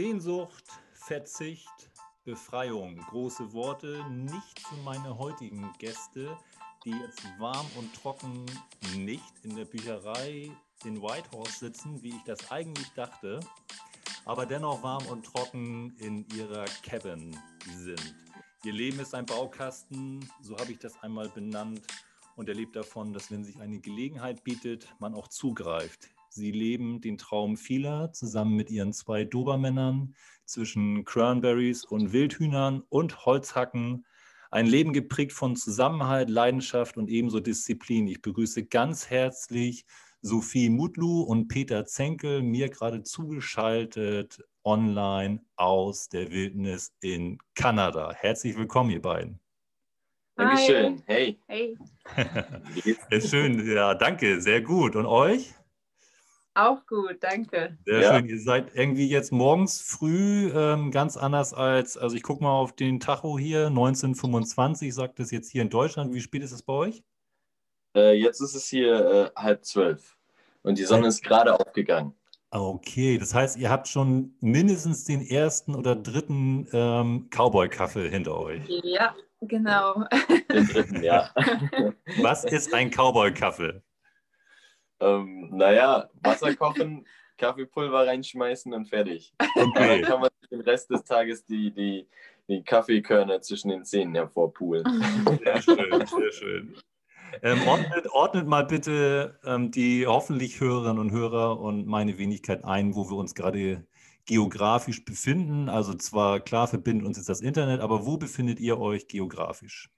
Sehnsucht, Verzicht, Befreiung. Große Worte, nicht für meine heutigen Gäste, die jetzt warm und trocken nicht in der Bücherei in Whitehorse sitzen, wie ich das eigentlich dachte, aber dennoch warm und trocken in ihrer Cabin sind. Ihr Leben ist ein Baukasten, so habe ich das einmal benannt, und er lebt davon, dass wenn sich eine Gelegenheit bietet, man auch zugreift. Sie leben den Traum vieler zusammen mit ihren zwei Dobermännern zwischen Cranberries und Wildhühnern und Holzhacken. Ein Leben geprägt von Zusammenhalt, Leidenschaft und ebenso Disziplin. Ich begrüße ganz herzlich Sophie Mutlu und Peter Zenkel, mir gerade zugeschaltet online aus der Wildnis in Kanada. Herzlich willkommen, ihr beiden. Dankeschön. Hey. Hey. Ist schön, ja, danke, sehr gut. Und euch? Auch gut, danke. Sehr ja. schön. Ihr seid irgendwie jetzt morgens früh ähm, ganz anders als, also ich gucke mal auf den Tacho hier, 1925 sagt es jetzt hier in Deutschland. Wie spät ist es bei euch? Äh, jetzt ist es hier äh, halb zwölf und die Sonne ist gerade aufgegangen. Okay, das heißt, ihr habt schon mindestens den ersten oder dritten ähm, Cowboy-Kaffee hinter euch. Ja, genau. Den dritten, ja. Was ist ein Cowboy-Kaffee? Ähm, naja, Wasser kochen, Kaffeepulver reinschmeißen und fertig. Okay. Dann kann man den Rest des Tages die, die, die Kaffeekörner zwischen den Zähnen hervorpulen. Sehr schön, sehr schön. Ähm, ordnet, ordnet, mal bitte ähm, die hoffentlich Hörerinnen und Hörer und meine Wenigkeit ein, wo wir uns gerade geografisch befinden. Also zwar klar verbindet uns jetzt das Internet, aber wo befindet ihr euch geografisch?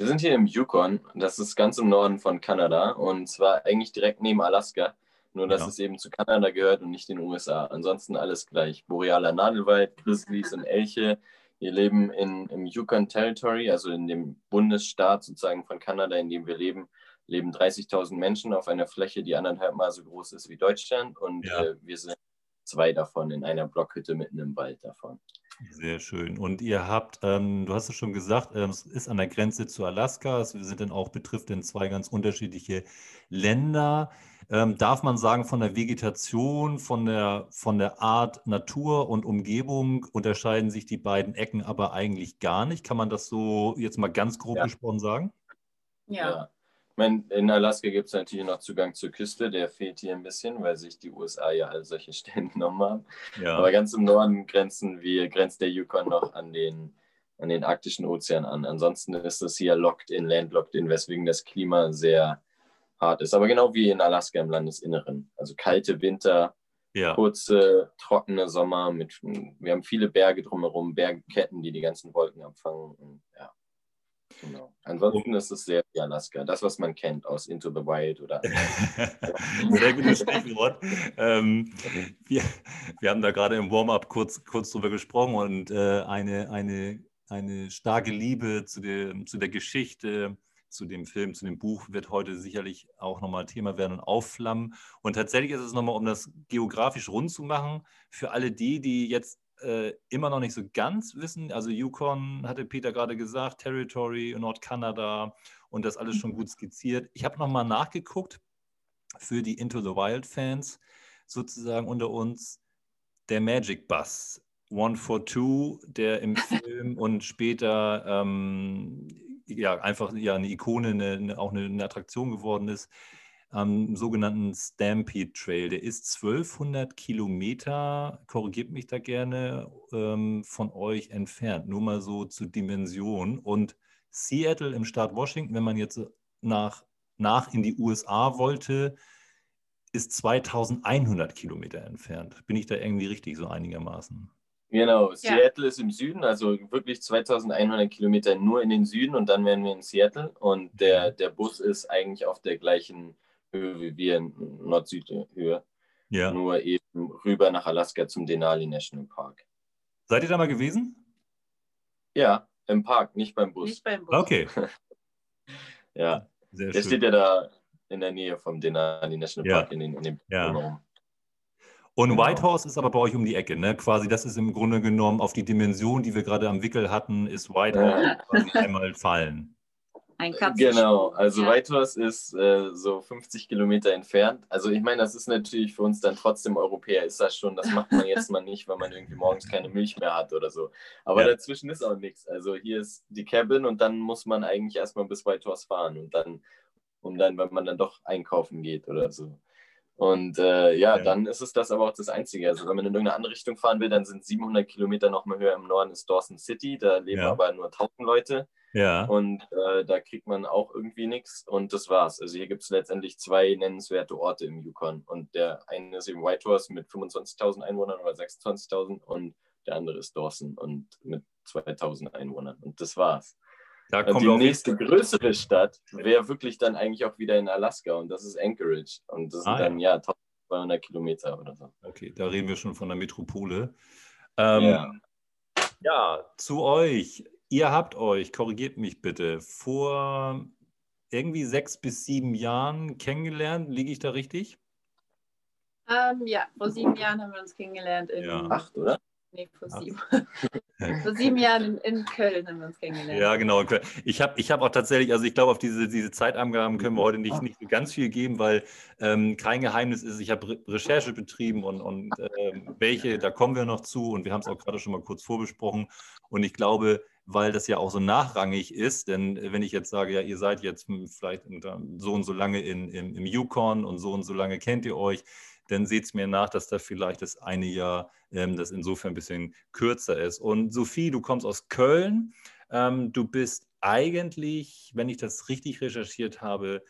Wir sind hier im Yukon, das ist ganz im Norden von Kanada und zwar eigentlich direkt neben Alaska, nur dass ja. es eben zu Kanada gehört und nicht den USA. Ansonsten alles gleich. Borealer Nadelwald, Grizzlies und Elche. Wir leben in, im Yukon Territory, also in dem Bundesstaat sozusagen von Kanada, in dem wir leben, leben 30.000 Menschen auf einer Fläche, die anderthalb Mal so groß ist wie Deutschland und ja. äh, wir sind zwei davon in einer Blockhütte mitten im Wald davon. Sehr schön. Und ihr habt, ähm, du hast es schon gesagt, ähm, es ist an der Grenze zu Alaska. Wir sind dann auch betrifft in zwei ganz unterschiedliche Länder. Ähm, darf man sagen, von der Vegetation, von der, von der Art Natur und Umgebung unterscheiden sich die beiden Ecken aber eigentlich gar nicht? Kann man das so jetzt mal ganz grob ja. gesprochen sagen? Ja. Meine, in Alaska gibt es natürlich noch Zugang zur Küste, der fehlt hier ein bisschen, weil sich die USA ja all solche Stellen genommen haben. Ja. Aber ganz im Norden grenzen wir, grenzt der Yukon noch an den, an den arktischen Ozean an. Ansonsten ist es hier locked in, landlocked in, weswegen das Klima sehr hart ist. Aber genau wie in Alaska im Landesinneren. Also kalte Winter, ja. kurze, trockene Sommer. Mit, wir haben viele Berge drumherum, Bergketten, die die ganzen Wolken abfangen. Und, ja. Genau. Ansonsten ist es sehr wie Alaska, das, was man kennt aus Into the Wild oder. sehr gutes Stichwort. Ähm, wir, wir haben da gerade im Warm-up kurz, kurz drüber gesprochen und äh, eine, eine, eine starke Liebe zu der, zu der Geschichte, zu dem Film, zu dem Buch wird heute sicherlich auch nochmal Thema werden und aufflammen. Und tatsächlich ist es nochmal, um das geografisch rund zu machen, für alle die, die jetzt äh, immer noch nicht so ganz wissen. Also Yukon hatte Peter gerade gesagt, Territory, Nordkanada und das alles schon mhm. gut skizziert. Ich habe nochmal nachgeguckt für die Into the Wild Fans sozusagen unter uns. Der Magic Bus, One for Two, der im Film und später ähm, ja einfach ja, eine Ikone, eine, auch eine, eine Attraktion geworden ist am sogenannten Stampede Trail. Der ist 1200 Kilometer, korrigiert mich da gerne, ähm, von euch entfernt. Nur mal so zur Dimension. Und Seattle im Staat Washington, wenn man jetzt nach, nach in die USA wollte, ist 2100 Kilometer entfernt. Bin ich da irgendwie richtig, so einigermaßen? Genau, Seattle ja. ist im Süden, also wirklich 2100 Kilometer nur in den Süden und dann wären wir in Seattle und der, mhm. der Bus ist eigentlich auf der gleichen wie wir in Nord-Süd-Höhe. Ja. Nur eben rüber nach Alaska zum Denali National Park. Seid ihr da mal gewesen? Ja, im Park, nicht beim Bus. Nicht beim Bus. Okay. ja. Sehr der schön. steht ja da in der Nähe vom Denali National ja. Park in, den, in dem ja. Raum. Und genau. Whitehorse ist aber bei euch um die Ecke, ne? Quasi, das ist im Grunde genommen auf die Dimension, die wir gerade am Wickel hatten, ist Whitehorse ja. einmal fallen. Ein Katzensprung. Genau, also ja. Whitehorse ist äh, so 50 Kilometer entfernt. Also ich meine, das ist natürlich für uns dann trotzdem Europäer, ist das schon, das macht man jetzt mal nicht, weil man irgendwie morgens keine Milch mehr hat oder so. Aber ja. dazwischen ist auch nichts. Also hier ist die Cabin und dann muss man eigentlich erstmal bis Whitehorse fahren und dann, um dann, wenn man dann doch einkaufen geht oder so. Und äh, ja, ja, dann ist es das aber auch das Einzige. Also wenn man in irgendeine andere Richtung fahren will, dann sind 700 Kilometer noch mal höher im Norden ist Dawson City. Da leben ja. aber nur 1000 Leute. Ja. Und äh, da kriegt man auch irgendwie nichts und das war's. Also hier gibt es letztendlich zwei nennenswerte Orte im Yukon. Und der eine ist eben Whitehorse mit 25.000 Einwohnern oder 26.000 und der andere ist Dawson und mit 2.000 Einwohnern. Und das war's. Da kommt die nächste größere Stadt wäre wirklich dann eigentlich auch wieder in Alaska und das ist Anchorage. Und das sind ah, dann ja 1200 Kilometer oder so. Okay, da reden wir schon von der Metropole. Ähm, ja. ja, zu euch. Ihr habt euch, korrigiert mich bitte, vor irgendwie sechs bis sieben Jahren kennengelernt. Liege ich da richtig? Ähm, ja, vor sieben Jahren haben wir uns kennengelernt. In ja. Acht, oder? Nee, vor sieben. vor sieben Jahren in, Köln haben wir uns kennengelernt. Ja, genau. Ich habe ich hab auch tatsächlich, also ich glaube, auf diese, diese Zeitangaben können wir heute nicht, nicht ganz viel geben, weil ähm, kein Geheimnis ist, ich habe Re Recherche betrieben und, und äh, welche, da kommen wir noch zu und wir haben es auch gerade schon mal kurz vorbesprochen. Und ich glaube, weil das ja auch so nachrangig ist. Denn wenn ich jetzt sage, ja, ihr seid jetzt vielleicht so und so lange in, in, im Yukon und so und so lange kennt ihr euch, dann seht es mir nach, dass da vielleicht das eine Jahr, ähm, das insofern ein bisschen kürzer ist. Und Sophie, du kommst aus Köln. Ähm, du bist eigentlich, wenn ich das richtig recherchiert habe,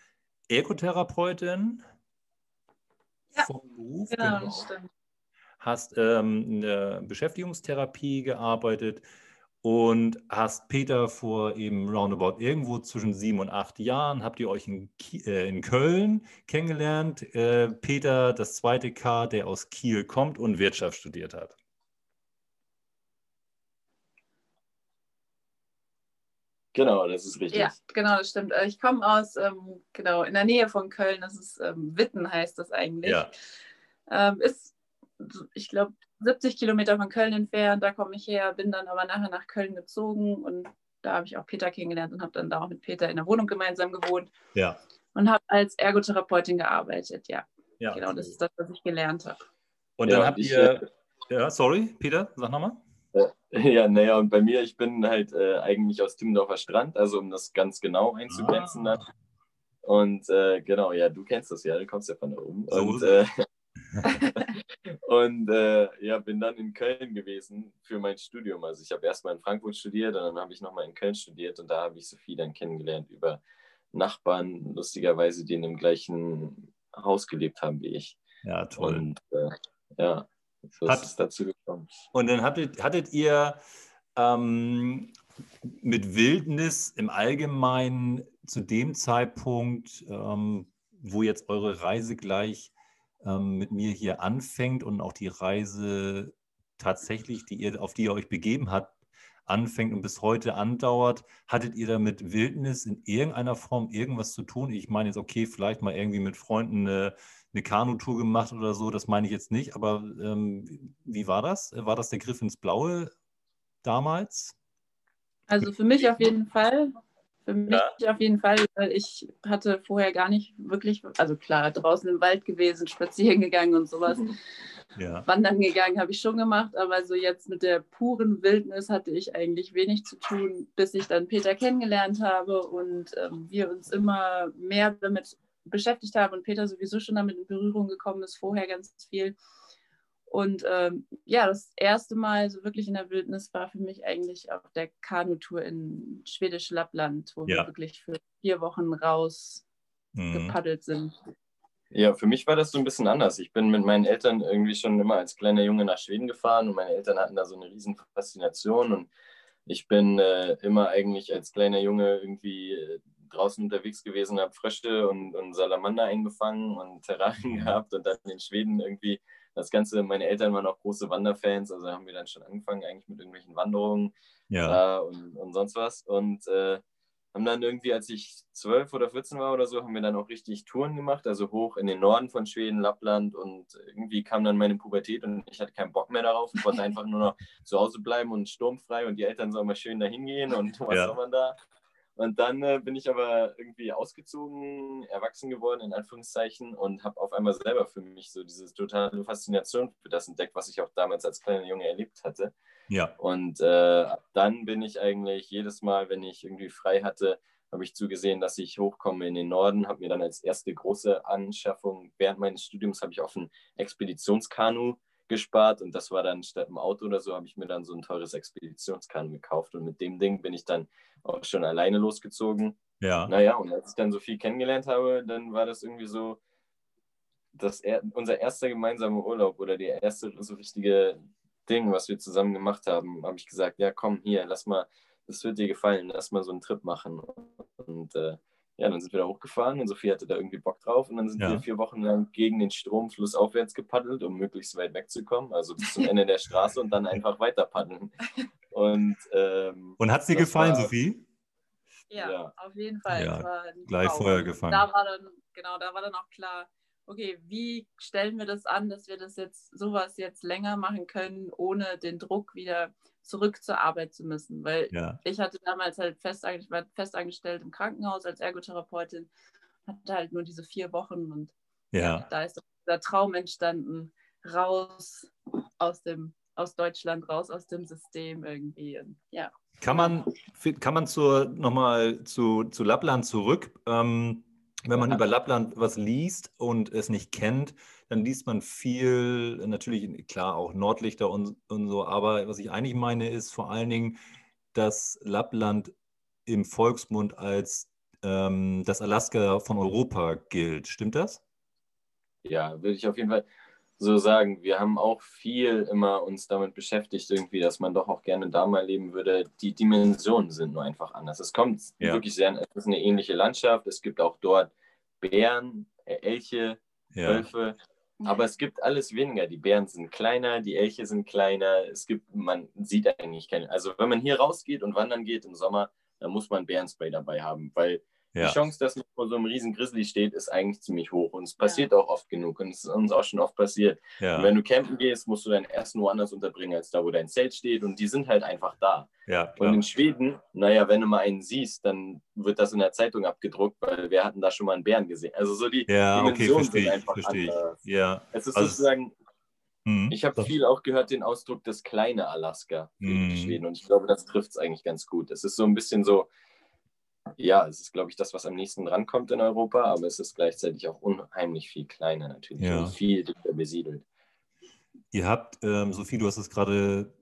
Ergotherapeutin ja, vom Beruf. Genau, genau. das stimmt. Hast ähm, in der Beschäftigungstherapie gearbeitet und hast Peter vor eben roundabout irgendwo zwischen sieben und acht Jahren, habt ihr euch in, äh, in Köln kennengelernt. Äh, Peter, das zweite K, der aus Kiel kommt und Wirtschaft studiert hat. Genau, das ist richtig. Ja, genau, das stimmt. Äh, ich komme aus, ähm, genau, in der Nähe von Köln, das ist ähm, Witten heißt das eigentlich. Ja. Ähm, ist, ich glaube, 70 Kilometer von Köln entfernt, da komme ich her, bin dann aber nachher nach Köln gezogen und da habe ich auch Peter kennengelernt und habe dann da auch mit Peter in der Wohnung gemeinsam gewohnt. Ja. Und habe als Ergotherapeutin gearbeitet, ja. ja genau, das ist das, was ich gelernt habe. Und dann ja, habt ich, ihr, äh, ja, sorry, Peter, sag nochmal. Äh, ja, naja, und bei mir, ich bin halt äh, eigentlich aus Timmendorfer Strand, also um das ganz genau einzugrenzen ah. Und äh, genau, ja, du kennst das ja, du kommst ja von da oben. So und äh, und äh, ja, bin dann in Köln gewesen für mein Studium. Also ich habe erstmal in Frankfurt studiert und dann habe ich nochmal in Köln studiert und da habe ich Sophie dann kennengelernt über Nachbarn, lustigerweise, die in dem gleichen Haus gelebt haben wie ich. Ja, toll. Und äh, ja, so Hat, ist es dazu gekommen. Und dann hattet, hattet ihr ähm, mit Wildnis im Allgemeinen zu dem Zeitpunkt, ähm, wo jetzt eure Reise gleich ähm, mit mir hier anfängt und auch die Reise tatsächlich, die ihr, auf die ihr euch begeben habt, anfängt und bis heute andauert. Hattet ihr da mit Wildnis in irgendeiner Form irgendwas zu tun? Ich meine jetzt, okay, vielleicht mal irgendwie mit Freunden eine, eine Kanutour gemacht oder so, das meine ich jetzt nicht, aber ähm, wie war das? War das der Griff ins Blaue damals? Also für mich auf jeden Fall. Für mich ja. auf jeden Fall, weil ich hatte vorher gar nicht wirklich, also klar, draußen im Wald gewesen, spazieren gegangen und sowas. Ja. Wandern gegangen habe ich schon gemacht, aber so jetzt mit der puren Wildnis hatte ich eigentlich wenig zu tun, bis ich dann Peter kennengelernt habe und ähm, wir uns immer mehr damit beschäftigt haben und Peter sowieso schon damit in Berührung gekommen ist, vorher ganz viel. Und ähm, ja, das erste Mal so wirklich in der Wildnis war für mich eigentlich auf der Kanutour in schwedisch Lappland, wo ja. wir wirklich für vier Wochen raus mhm. gepaddelt sind. Ja, für mich war das so ein bisschen anders. Ich bin mit meinen Eltern irgendwie schon immer als kleiner Junge nach Schweden gefahren und meine Eltern hatten da so eine riesen Faszination und ich bin äh, immer eigentlich als kleiner Junge irgendwie äh, draußen unterwegs gewesen, habe Frösche und, und Salamander eingefangen und Terrarien mhm. gehabt und dann in Schweden irgendwie das Ganze, meine Eltern waren auch große Wanderfans, also haben wir dann schon angefangen, eigentlich mit irgendwelchen Wanderungen ja. äh, und, und sonst was. Und äh, haben dann irgendwie, als ich zwölf oder 14 war oder so, haben wir dann auch richtig Touren gemacht, also hoch in den Norden von Schweden, Lappland und irgendwie kam dann meine Pubertät und ich hatte keinen Bock mehr darauf. Ich wollte einfach nur noch zu Hause bleiben und sturmfrei und die Eltern sollen mal schön dahin gehen und was ja. soll man da? Und dann äh, bin ich aber irgendwie ausgezogen, erwachsen geworden, in Anführungszeichen, und habe auf einmal selber für mich so diese totale Faszination für das entdeckt, was ich auch damals als kleiner Junge erlebt hatte. Ja. Und äh, dann bin ich eigentlich jedes Mal, wenn ich irgendwie frei hatte, habe ich zugesehen, dass ich hochkomme in den Norden, habe mir dann als erste große Anschaffung während meines Studiums habe ich auf ein Expeditionskanu gespart und das war dann statt im Auto oder so, habe ich mir dann so ein teures Expeditionskanu gekauft und mit dem Ding bin ich dann auch schon alleine losgezogen. Ja. Naja, und als ich dann so viel kennengelernt habe, dann war das irgendwie so das er, unser erster gemeinsamer Urlaub oder der erste so richtige Ding, was wir zusammen gemacht haben, habe ich gesagt, ja komm hier, lass mal das wird dir gefallen, lass mal so einen Trip machen. Und äh, ja, dann sind wir da hochgefahren und Sophie hatte da irgendwie Bock drauf und dann sind ja. wir vier Wochen lang gegen den Strom flussaufwärts gepaddelt, um möglichst weit wegzukommen, also bis zum Ende der Straße und dann einfach weiter paddeln. Und, ähm, und hat es dir gefallen, war, Sophie? Ja, ja, auf jeden Fall. Ja, gleich vorher gefallen. Da war dann, genau, da war dann auch klar, okay, wie stellen wir das an, dass wir das jetzt sowas jetzt länger machen können, ohne den Druck wieder zurück zur Arbeit zu müssen. Weil ja. ich hatte damals halt festangestellt, war festangestellt im Krankenhaus als Ergotherapeutin, hatte halt nur diese vier Wochen und ja. da ist dieser Traum entstanden, raus aus dem aus Deutschland, raus aus dem System irgendwie. Und, ja. Kann man, kann man zur, nochmal zu, zu Lappland zurück? Ähm, wenn man über Lappland was liest und es nicht kennt, dann liest man viel, natürlich klar auch Nordlichter und, und so, aber was ich eigentlich meine, ist vor allen Dingen, dass Lappland im Volksmund als ähm, das Alaska von Europa gilt. Stimmt das? Ja, würde ich auf jeden Fall so sagen. Wir haben auch viel immer uns damit beschäftigt, irgendwie, dass man doch auch gerne da mal leben würde. Die Dimensionen sind nur einfach anders. Es kommt ja. wirklich sehr, es ist eine ähnliche Landschaft. Es gibt auch dort Bären, äh, Elche, ja. Wölfe. Aber es gibt alles weniger. Die Bären sind kleiner, die Elche sind kleiner. Es gibt, man sieht eigentlich keine. Also wenn man hier rausgeht und wandern geht im Sommer, dann muss man Bärenspray dabei haben, weil ja. Die Chance, dass man vor so einem riesen Grizzly steht, ist eigentlich ziemlich hoch. Und es passiert ja. auch oft genug. Und es ist uns auch schon oft passiert. Ja. Und wenn du campen gehst, musst du dein Essen woanders unterbringen, als da, wo dein Zelt steht. Und die sind halt einfach da. und in Schweden, naja, wenn du mal einen siehst, dann wird das in der Zeitung abgedruckt, weil wir hatten da schon mal einen Bären gesehen. Also so die ja, Dimensionen okay, sind einfach verstehe anders. Ja. Es ist also, sozusagen mhm. ich habe viel auch gehört, den Ausdruck das kleine Alaska für mhm. Schweden. Und ich glaube, das trifft es eigentlich ganz gut. Es ist so ein bisschen so, ja, es ist, glaube ich, das, was am nächsten rankommt in Europa, aber es ist gleichzeitig auch unheimlich viel kleiner natürlich ja. und viel dichter besiedelt. Ihr habt, ähm, Sophie, du hast es gerade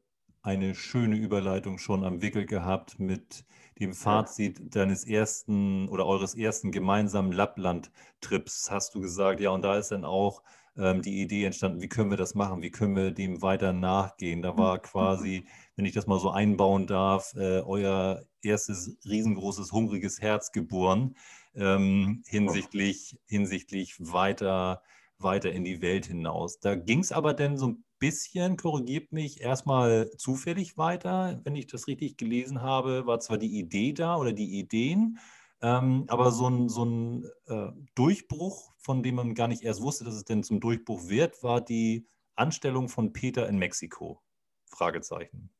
eine schöne Überleitung schon am Wickel gehabt mit dem Fazit deines ersten oder eures ersten gemeinsamen Lappland-Trips. Hast du gesagt, ja, und da ist dann auch ähm, die Idee entstanden, wie können wir das machen, wie können wir dem weiter nachgehen. Da war quasi, wenn ich das mal so einbauen darf, äh, euer erstes riesengroßes, hungriges Herz geboren ähm, hinsichtlich, hinsichtlich weiter, weiter in die Welt hinaus. Da ging es aber dann so ein bisschen, korrigiert mich, erstmal zufällig weiter. Wenn ich das richtig gelesen habe, war zwar die Idee da oder die Ideen, ähm, aber so ein, so ein äh, Durchbruch, von dem man gar nicht erst wusste, dass es denn zum Durchbruch wird, war die Anstellung von Peter in Mexiko. Fragezeichen.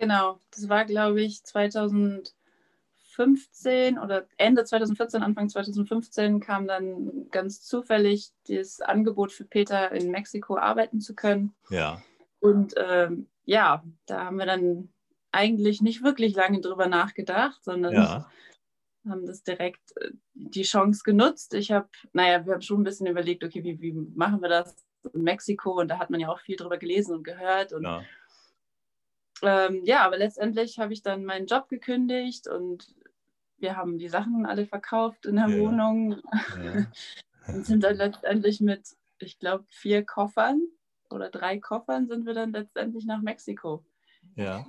Genau, das war, glaube ich, 2015 oder Ende 2014, Anfang 2015 kam dann ganz zufällig das Angebot für Peter in Mexiko arbeiten zu können. Ja. Und ähm, ja, da haben wir dann eigentlich nicht wirklich lange drüber nachgedacht, sondern ja haben das direkt äh, die Chance genutzt. Ich habe, naja, wir haben schon ein bisschen überlegt, okay, wie, wie machen wir das in Mexiko? Und da hat man ja auch viel drüber gelesen und gehört. Und ja, ähm, ja aber letztendlich habe ich dann meinen Job gekündigt und wir haben die Sachen alle verkauft in der ja. Wohnung ja. und sind dann letztendlich mit, ich glaube, vier Koffern oder drei Koffern sind wir dann letztendlich nach Mexiko ja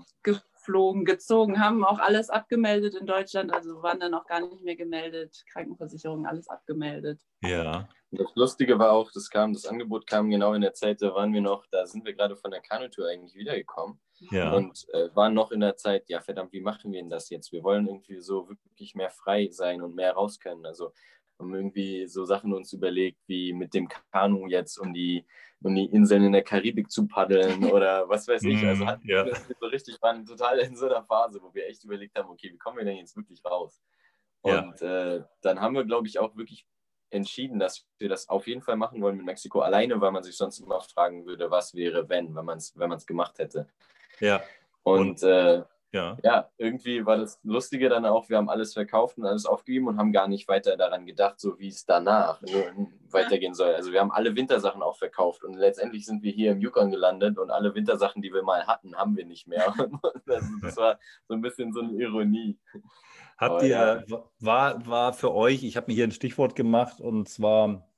geflogen, gezogen, haben auch alles abgemeldet in Deutschland, also waren dann auch gar nicht mehr gemeldet, Krankenversicherung, alles abgemeldet. Ja. Das Lustige war auch, das kam, das Angebot kam genau in der Zeit, da waren wir noch, da sind wir gerade von der Kanutour eigentlich wiedergekommen ja. und äh, waren noch in der Zeit, ja verdammt, wie machen wir denn das jetzt? Wir wollen irgendwie so wirklich mehr frei sein und mehr raus können. Also haben irgendwie so Sachen uns überlegt, wie mit dem Kanu jetzt um die um die Inseln in der Karibik zu paddeln oder was weiß ich. Also mhm, hatten ja. wir so richtig, waren total in so einer Phase, wo wir echt überlegt haben, okay, wie kommen wir denn jetzt wirklich raus? Und ja. äh, dann haben wir, glaube ich, auch wirklich entschieden, dass wir das auf jeden Fall machen wollen mit Mexiko alleine, weil man sich sonst immer fragen würde, was wäre, wenn, wenn man es wenn gemacht hätte. Ja. Und, Und äh, ja. ja, irgendwie war das Lustige dann auch, wir haben alles verkauft und alles aufgegeben und haben gar nicht weiter daran gedacht, so wie es danach weitergehen soll. Also wir haben alle Wintersachen auch verkauft und letztendlich sind wir hier im Yukon gelandet und alle Wintersachen, die wir mal hatten, haben wir nicht mehr. also das war so ein bisschen so eine Ironie. Habt ihr, ja. war, war für euch, ich habe mir hier ein Stichwort gemacht und zwar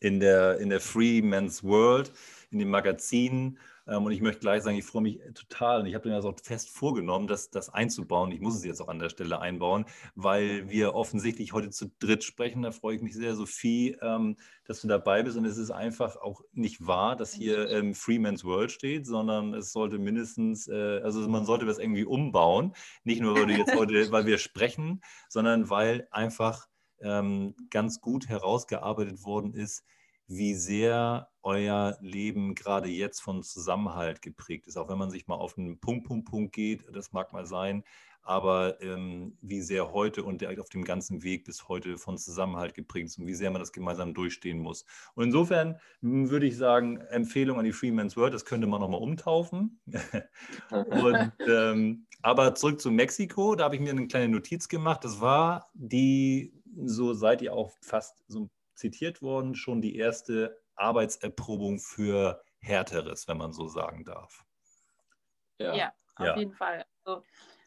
in der, in der Free Men's World, in dem Magazin und ich möchte gleich sagen, ich freue mich total und ich habe mir das auch fest vorgenommen, das, das einzubauen. Ich muss es jetzt auch an der Stelle einbauen, weil wir offensichtlich heute zu dritt sprechen. Da freue ich mich sehr, Sophie, ähm, dass du dabei bist. Und es ist einfach auch nicht wahr, dass hier ähm, Freeman's World steht, sondern es sollte mindestens, äh, also man sollte das irgendwie umbauen. Nicht nur, weil, jetzt heute, weil wir sprechen, sondern weil einfach ähm, ganz gut herausgearbeitet worden ist, wie sehr euer Leben gerade jetzt von Zusammenhalt geprägt ist. Auch wenn man sich mal auf einen Punkt, Punkt, Punkt geht, das mag mal sein, aber ähm, wie sehr heute und auf dem ganzen Weg bis heute von Zusammenhalt geprägt ist und wie sehr man das gemeinsam durchstehen muss. Und insofern würde ich sagen, Empfehlung an die Freeman's World, das könnte man nochmal umtaufen. und, ähm, aber zurück zu Mexiko, da habe ich mir eine kleine Notiz gemacht. Das war die, so seid ihr auch fast so ein zitiert worden, schon die erste Arbeitserprobung für Härteres, wenn man so sagen darf. Ja, ja auf ja. jeden Fall. Also,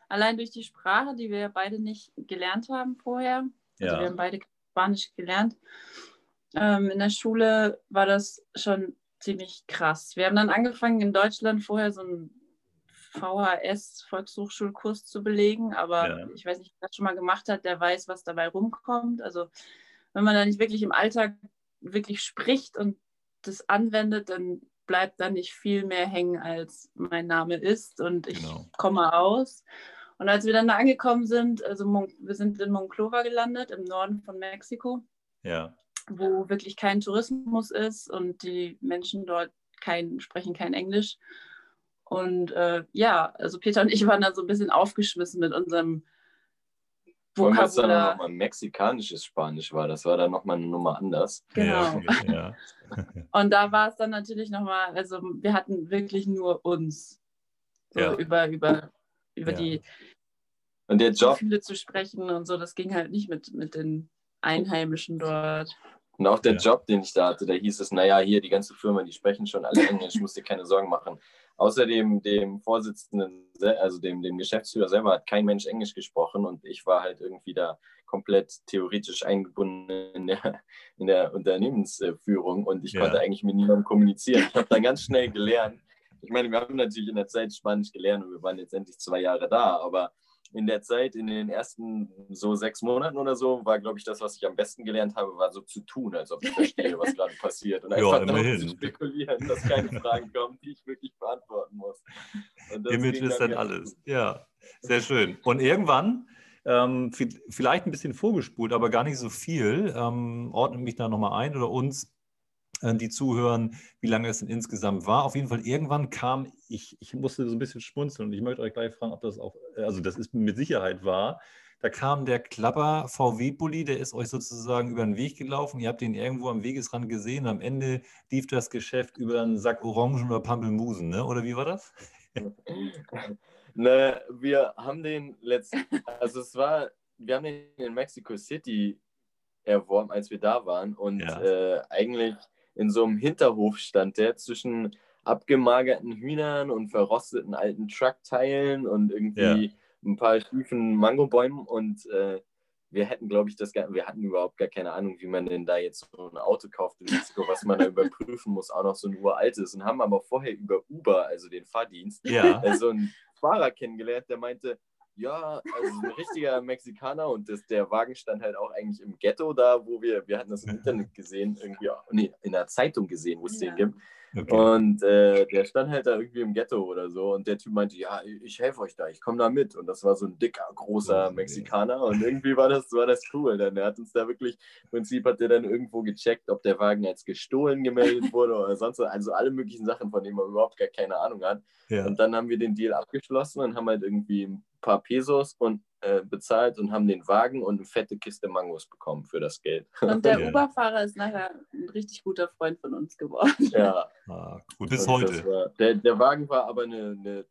allein durch die Sprache, die wir beide nicht gelernt haben vorher. Also ja. wir haben beide Spanisch gelernt. Ähm, in der Schule war das schon ziemlich krass. Wir haben dann angefangen in Deutschland vorher so einen VHS Volkshochschulkurs zu belegen, aber ja. ich weiß nicht, wer das schon mal gemacht hat, der weiß, was dabei rumkommt. Also wenn man da nicht wirklich im Alltag wirklich spricht und das anwendet, dann bleibt da nicht viel mehr hängen, als mein Name ist und ich genau. komme aus. Und als wir dann da angekommen sind, also Mon wir sind in Monclova gelandet, im Norden von Mexiko, ja. wo wirklich kein Tourismus ist und die Menschen dort kein, sprechen kein Englisch. Und äh, ja, also Peter und ich waren da so ein bisschen aufgeschmissen mit unserem vor allem, als dann nochmal mexikanisches Spanisch war, das war dann nochmal eine Nummer anders. Genau. Ja, und da war es dann natürlich nochmal, also wir hatten wirklich nur uns so ja. über, über, über ja. die und der Job, Gefühle zu sprechen und so, das ging halt nicht mit, mit den Einheimischen dort. Und auch der Job, den ich da hatte, da hieß es, naja, hier die ganze Firma, die sprechen schon alle Englisch, musst dir keine Sorgen machen. Außerdem dem Vorsitzenden, also dem, dem Geschäftsführer selber, hat kein Mensch Englisch gesprochen und ich war halt irgendwie da komplett theoretisch eingebunden in der, in der Unternehmensführung und ich ja. konnte eigentlich mit niemandem kommunizieren. Ich habe dann ganz schnell gelernt. Ich meine, wir haben natürlich in der Zeit Spanisch gelernt und wir waren jetzt endlich zwei Jahre da, aber in der Zeit, in den ersten so sechs Monaten oder so, war, glaube ich, das, was ich am besten gelernt habe, war so zu tun, als ob ich verstehe, was gerade passiert. Und einfach ja, darauf zu spekulieren, dass keine Fragen kommen, die ich wirklich beantworten muss. Image ist dann alles. Ja, sehr schön. Und irgendwann, ähm, vielleicht ein bisschen vorgespult, aber gar nicht so viel, ähm, ordnet mich da nochmal ein oder uns die zuhören, wie lange es denn insgesamt war. Auf jeden Fall irgendwann kam, ich, ich musste so ein bisschen schmunzeln und ich möchte euch gleich fragen, ob das auch, äh, also das ist mit Sicherheit wahr. Da kam der Klapper VW-Bully, der ist euch sozusagen über den Weg gelaufen. Ihr habt ihn irgendwo am Wegesrand gesehen. Am Ende lief das Geschäft über einen Sack Orangen oder Pampelmusen, ne? oder wie war das? ne, wir haben den letzten, also es war, wir haben den in Mexico City erworben, als wir da waren. Und ja. äh, eigentlich in so einem Hinterhof stand der zwischen abgemagerten Hühnern und verrosteten alten Truckteilen und irgendwie ja. ein paar schiefen Mangobäumen und äh, wir hätten, glaube ich, das wir hatten überhaupt gar keine Ahnung, wie man denn da jetzt so ein Auto kauft in Mexiko, was man da überprüfen muss, auch noch so ein uraltes und haben aber vorher über Uber, also den Fahrdienst, ja. äh, so einen Fahrer kennengelernt, der meinte, ja, also ein richtiger Mexikaner und das, der Wagen stand halt auch eigentlich im Ghetto da, wo wir, wir hatten das im Internet gesehen, irgendwie, nee, in der Zeitung gesehen, wo es ja. den gibt. Okay. Und äh, der stand halt da irgendwie im Ghetto oder so und der Typ meinte, ja, ich helfe euch da, ich komme da mit. Und das war so ein dicker, großer Mexikaner und irgendwie war das, war das cool. Dann der hat uns da wirklich, im Prinzip hat der dann irgendwo gecheckt, ob der Wagen als gestohlen gemeldet wurde oder sonst was. Also alle möglichen Sachen, von denen man überhaupt gar keine Ahnung hat. Ja. Und dann haben wir den Deal abgeschlossen und haben halt irgendwie paar Pesos und äh, bezahlt und haben den Wagen und eine fette Kiste Mangos bekommen für das Geld. Und der ja. Uberfahrer ist nachher ein richtig guter Freund von uns geworden. Ja. Ah, gut, bis heute. War, der, der Wagen war aber eine, eine,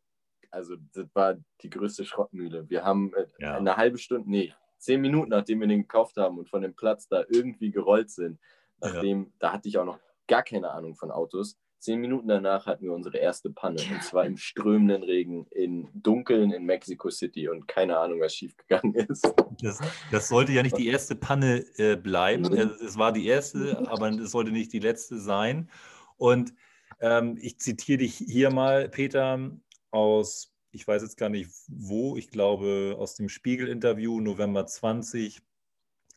also das war die größte Schrottmühle. Wir haben äh, ja. eine halbe Stunde, nee, zehn Minuten, nachdem wir den gekauft haben und von dem Platz da irgendwie gerollt sind, nachdem, ja. da hatte ich auch noch gar keine Ahnung von Autos, Zehn Minuten danach hatten wir unsere erste Panne. Und zwar im strömenden Regen, in Dunkeln in Mexico City. Und keine Ahnung, was schiefgegangen ist. Das, das sollte ja nicht die erste Panne äh, bleiben. Mhm. Es war die erste, aber es sollte nicht die letzte sein. Und ähm, ich zitiere dich hier mal, Peter, aus, ich weiß jetzt gar nicht wo, ich glaube aus dem Spiegel-Interview November 20.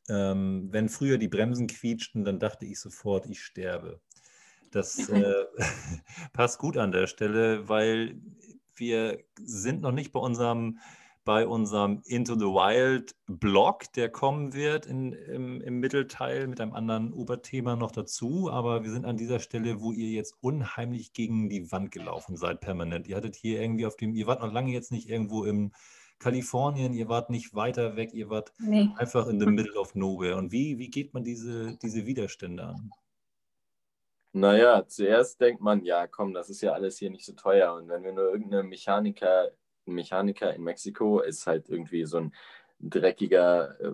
Ähm, wenn früher die Bremsen quietschten, dann dachte ich sofort, ich sterbe. Das äh, passt gut an der Stelle, weil wir sind noch nicht bei unserem, bei unserem Into the Wild Blog, der kommen wird in, im, im Mittelteil mit einem anderen Oberthema noch dazu. Aber wir sind an dieser Stelle, wo ihr jetzt unheimlich gegen die Wand gelaufen seid, permanent. Ihr hattet hier irgendwie auf dem, ihr wart noch lange jetzt nicht irgendwo im Kalifornien, ihr wart nicht weiter weg, ihr wart nee. einfach in the middle of nowhere. Und wie, wie geht man diese, diese Widerstände an? Naja, zuerst denkt man, ja, komm, das ist ja alles hier nicht so teuer. Und wenn wir nur irgendeine Mechaniker, Mechaniker in Mexiko ist halt irgendwie so ein dreckiger äh,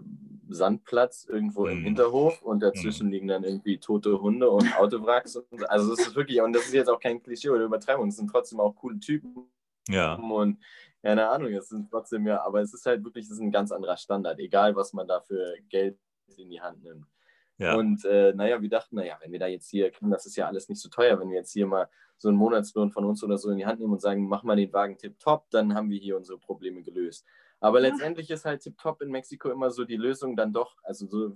Sandplatz irgendwo im mhm. Hinterhof und dazwischen mhm. liegen dann irgendwie tote Hunde und Autowracks. Und, also das ist wirklich, und das ist jetzt auch kein Klischee oder Übertreibung, es sind trotzdem auch coole Typen. Ja. Und keine Ahnung, es sind trotzdem ja, aber es ist halt wirklich, es ist ein ganz anderer Standard, egal was man da für Geld in die Hand nimmt. Ja. Und äh, naja, wir dachten, naja, wenn wir da jetzt hier, das ist ja alles nicht so teuer, wenn wir jetzt hier mal so einen Monatslohn von uns oder so in die Hand nehmen und sagen, mach mal den Wagen tipptopp, dann haben wir hier unsere Probleme gelöst. Aber letztendlich ist halt tipptopp in Mexiko immer so die Lösung dann doch, also so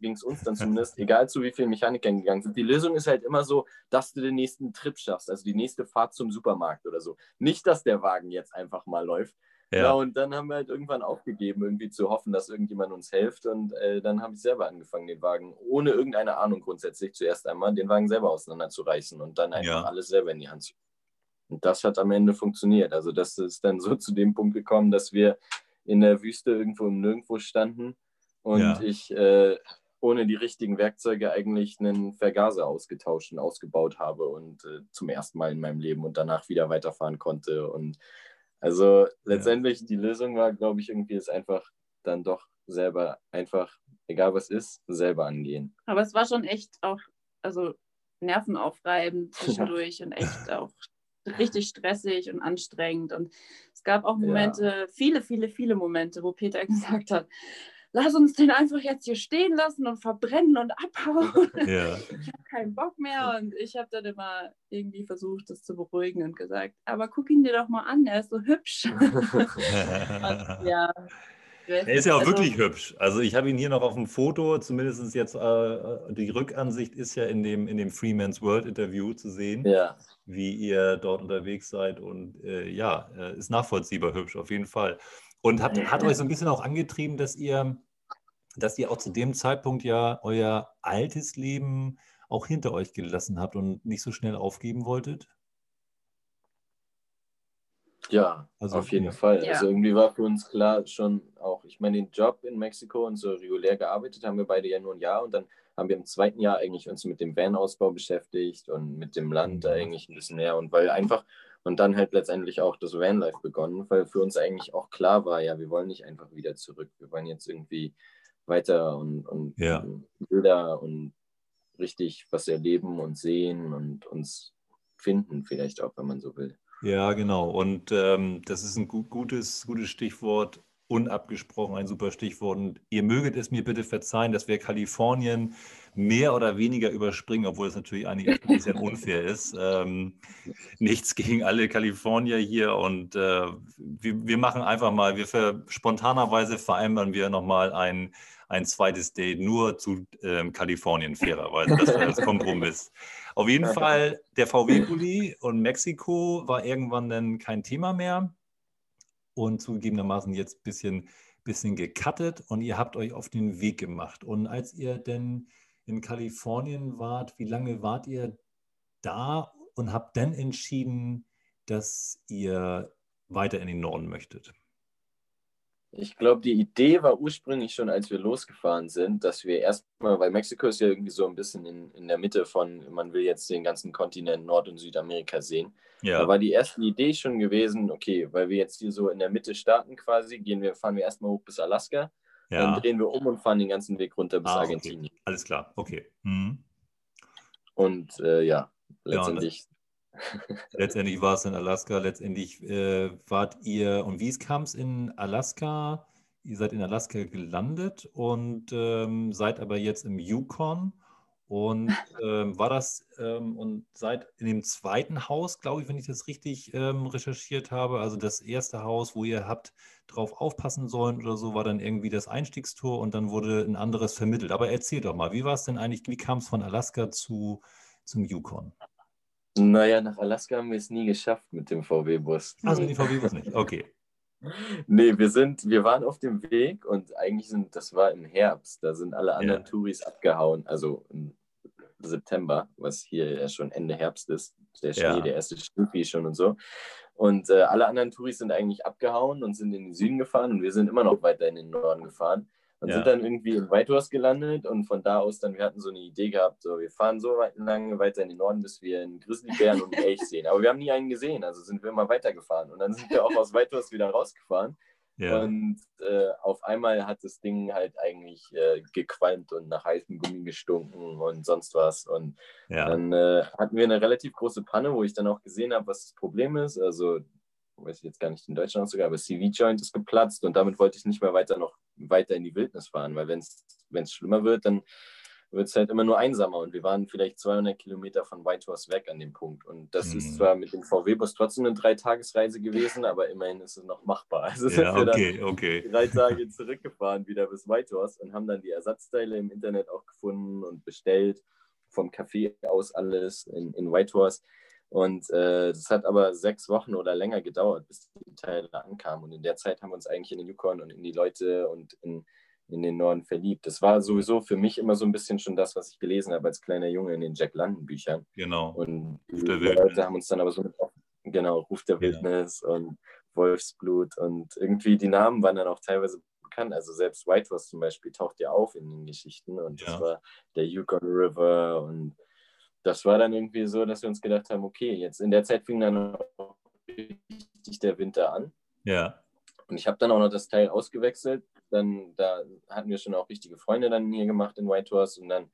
ging es uns dann zumindest, egal zu wie vielen Mechanikern gegangen sind. Die Lösung ist halt immer so, dass du den nächsten Trip schaffst, also die nächste Fahrt zum Supermarkt oder so. Nicht, dass der Wagen jetzt einfach mal läuft, ja. ja. und dann haben wir halt irgendwann aufgegeben, irgendwie zu hoffen, dass irgendjemand uns hilft. Und äh, dann habe ich selber angefangen, den Wagen ohne irgendeine Ahnung grundsätzlich zuerst einmal den Wagen selber auseinanderzureißen und dann einfach ja. alles selber in die Hand zu. Und das hat am Ende funktioniert. Also das ist dann so zu dem Punkt gekommen, dass wir in der Wüste irgendwo im Nirgendwo standen und ja. ich äh, ohne die richtigen Werkzeuge eigentlich einen Vergaser ausgetauscht und ausgebaut habe und äh, zum ersten Mal in meinem Leben und danach wieder weiterfahren konnte und also letztendlich ja. die Lösung war, glaube ich, irgendwie ist einfach dann doch selber einfach, egal was ist, selber angehen. Aber es war schon echt auch, also nervenaufreibend zwischendurch ja. und echt auch richtig stressig und anstrengend. Und es gab auch Momente, ja. viele, viele, viele Momente, wo Peter gesagt hat, lass uns den einfach jetzt hier stehen lassen und verbrennen und abhauen. Ja. Ich habe keinen Bock mehr und ich habe dann immer irgendwie versucht, das zu beruhigen und gesagt, aber guck ihn dir doch mal an, er ist so hübsch. und, ja. Er ist ja auch also, wirklich hübsch. Also ich habe ihn hier noch auf dem Foto, zumindest jetzt äh, die Rückansicht ist ja in dem, in dem Freeman's World Interview zu sehen, ja. wie ihr dort unterwegs seid. Und äh, ja, äh, ist nachvollziehbar hübsch, auf jeden Fall. Und hat, hat euch so ein bisschen auch angetrieben, dass ihr, dass ihr auch zu dem Zeitpunkt ja euer altes Leben auch hinter euch gelassen habt und nicht so schnell aufgeben wolltet? Ja, also, auf jeden ja. Fall. Ja. Also irgendwie war für uns klar schon auch, ich meine, den Job in Mexiko und so regulär gearbeitet haben wir beide ja nur ein Jahr und dann haben wir im zweiten Jahr eigentlich uns mit dem Van-Ausbau beschäftigt und mit dem Land da mhm. eigentlich ein bisschen mehr und weil einfach und dann halt letztendlich auch das Vanlife begonnen, weil für uns eigentlich auch klar war, ja, wir wollen nicht einfach wieder zurück. Wir wollen jetzt irgendwie weiter und, und, ja. Bilder und richtig was erleben und sehen und uns finden, vielleicht auch, wenn man so will. Ja, genau. Und ähm, das ist ein gut, gutes, gutes Stichwort unabgesprochen ein super Stichwort. Und ihr möget es mir bitte verzeihen, dass wir Kalifornien mehr oder weniger überspringen, obwohl es natürlich eigentlich ein bisschen unfair ist. Ähm, nichts gegen alle Kalifornier hier und äh, wir, wir, machen einfach mal, wir ver, spontanerweise vereinbaren wir nochmal ein, ein zweites Date nur zu ähm, Kalifornien, fairerweise. Das wäre das Kompromiss. Auf jeden Fall, der VW-Bulli und Mexiko war irgendwann dann kein Thema mehr und zugegebenermaßen jetzt ein bisschen, bisschen gecuttet und ihr habt euch auf den Weg gemacht. Und als ihr denn in Kalifornien wart, wie lange wart ihr da und habt dann entschieden, dass ihr weiter in den Norden möchtet? Ich glaube, die Idee war ursprünglich schon, als wir losgefahren sind, dass wir erstmal, weil Mexiko ist ja irgendwie so ein bisschen in, in der Mitte von, man will jetzt den ganzen Kontinent Nord- und Südamerika sehen. Ja. Da war die erste Idee schon gewesen, okay, weil wir jetzt hier so in der Mitte starten quasi, gehen wir, fahren wir erstmal hoch bis Alaska ja. Dann drehen wir um und fahren den ganzen Weg runter bis ah, Argentinien. Okay. Alles klar, okay. Mhm. Und äh, ja, letztendlich. Letztendlich war es in Alaska. Letztendlich äh, wart ihr, und wie kam es in Alaska? Ihr seid in Alaska gelandet und ähm, seid aber jetzt im Yukon und ähm, war das ähm, und seit in dem zweiten Haus, glaube ich, wenn ich das richtig ähm, recherchiert habe, also das erste Haus, wo ihr habt drauf aufpassen sollen oder so, war dann irgendwie das Einstiegstor und dann wurde ein anderes vermittelt. Aber erzähl doch mal, wie war es denn eigentlich, wie kam es von Alaska zu, zum Yukon? Naja, nach Alaska haben wir es nie geschafft mit dem VW-Bus. Also dem VW-Bus nicht, okay. Nee, wir sind, wir waren auf dem Weg und eigentlich sind, das war im Herbst, da sind alle anderen ja. Touris abgehauen, also im September, was hier ja schon Ende Herbst ist. Der Schnee, ja. der erste Schnee schon und so. Und äh, alle anderen Touris sind eigentlich abgehauen und sind in den Süden gefahren und wir sind immer noch weiter in den Norden gefahren. Und ja. sind dann irgendwie in Whitehorse gelandet und von da aus dann, wir hatten so eine Idee gehabt, so wir fahren so weit, lange weiter in den Norden, bis wir einen Grizzlybären und einen Elch sehen. Aber wir haben nie einen gesehen, also sind wir immer weitergefahren. Und dann sind wir auch aus Whitehorse wieder rausgefahren ja. Und äh, auf einmal hat das Ding halt eigentlich äh, gequalmt und nach heißem Gummi gestunken und sonst was. Und ja. dann äh, hatten wir eine relativ große Panne, wo ich dann auch gesehen habe, was das Problem ist. Also, weiß ich jetzt gar nicht in Deutschland sogar, aber CV-Joint ist geplatzt und damit wollte ich nicht mehr weiter noch weiter in die Wildnis fahren, weil wenn es schlimmer wird, dann wird es halt immer nur einsamer. Und wir waren vielleicht 200 Kilometer von Whitehorse weg an dem Punkt. Und das mhm. ist zwar mit dem VW-Bus trotzdem eine Dreitagesreise gewesen, aber immerhin ist es noch machbar. Also sind ja, okay, wir dann okay. drei Tage zurückgefahren wieder bis Whitehorse und haben dann die Ersatzteile im Internet auch gefunden und bestellt. Vom Café aus alles in, in Whitehorse. Und äh, das hat aber sechs Wochen oder länger gedauert, bis die Teile ankamen. Und in der Zeit haben wir uns eigentlich in den Yukon und in die Leute und in in den Norden verliebt. Das war sowieso für mich immer so ein bisschen schon das, was ich gelesen habe als kleiner Junge in den Jack London Büchern. Genau. Und die Leute haben uns dann aber so mit, genau, Ruf der Wildnis ja. und Wolfsblut und irgendwie die Namen waren dann auch teilweise bekannt. Also selbst Whitehorse zum Beispiel taucht ja auf in den Geschichten und ja. das war der Yukon River und das war dann irgendwie so, dass wir uns gedacht haben, okay, jetzt in der Zeit fing dann auch richtig der Winter an. Ja. Und ich habe dann auch noch das Teil ausgewechselt. Dann, da hatten wir schon auch richtige Freunde dann hier gemacht in Whitehorse. Und dann,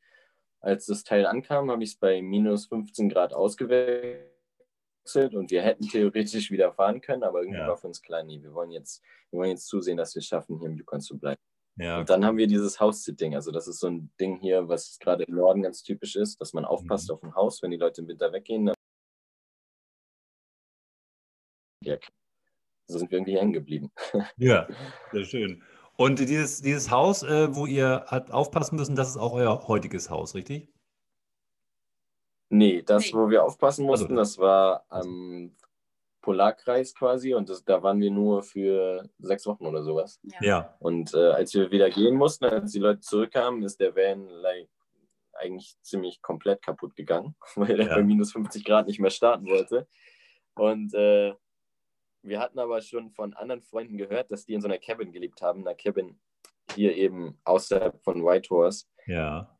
als das Teil ankam, habe ich es bei minus 15 Grad ausgewechselt. Und wir hätten theoretisch wieder fahren können, aber irgendwie ja. war für uns klar, nee, wir wollen jetzt, wir wollen jetzt zusehen, dass wir es schaffen, hier im Yukon zu bleiben. Ja, und dann haben wir dieses House-Sitting. Also das ist so ein Ding hier, was gerade im Norden ganz typisch ist, dass man aufpasst mhm. auf ein Haus, wenn die Leute im Winter weggehen. Dann so sind wir irgendwie hängen geblieben. Ja, sehr schön. Und dieses, dieses Haus, äh, wo ihr habt aufpassen müssen, das ist auch euer heutiges Haus, richtig? Nee, das, nee. wo wir aufpassen mussten, also, das war am Polarkreis quasi und das, da waren wir nur für sechs Wochen oder sowas. Ja. ja. Und äh, als wir wieder gehen mussten, als die Leute zurückkamen, ist der Van like, eigentlich ziemlich komplett kaputt gegangen, weil er bei minus 50 Grad nicht mehr starten wollte. Und äh, wir hatten aber schon von anderen Freunden gehört, dass die in so einer Cabin gelebt haben, einer Cabin hier eben außerhalb von Whitehorse. Ja.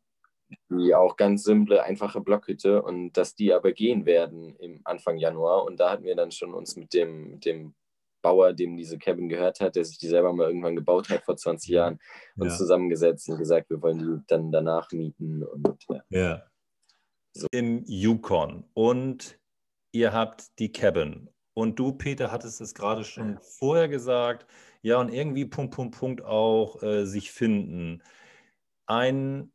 Die auch ganz simple, einfache Blockhütte und dass die aber gehen werden im Anfang Januar. Und da hatten wir dann schon uns mit dem, dem Bauer, dem diese Cabin gehört hat, der sich die selber mal irgendwann gebaut hat vor 20 Jahren, uns ja. zusammengesetzt und gesagt, wir wollen die dann danach mieten. Und, ja. ja. So. In Yukon und ihr habt die Cabin Und du, Peter, hattest es gerade schon vorher gesagt. Ja, und irgendwie Punkt, Punkt, Punkt auch äh, sich finden. Ein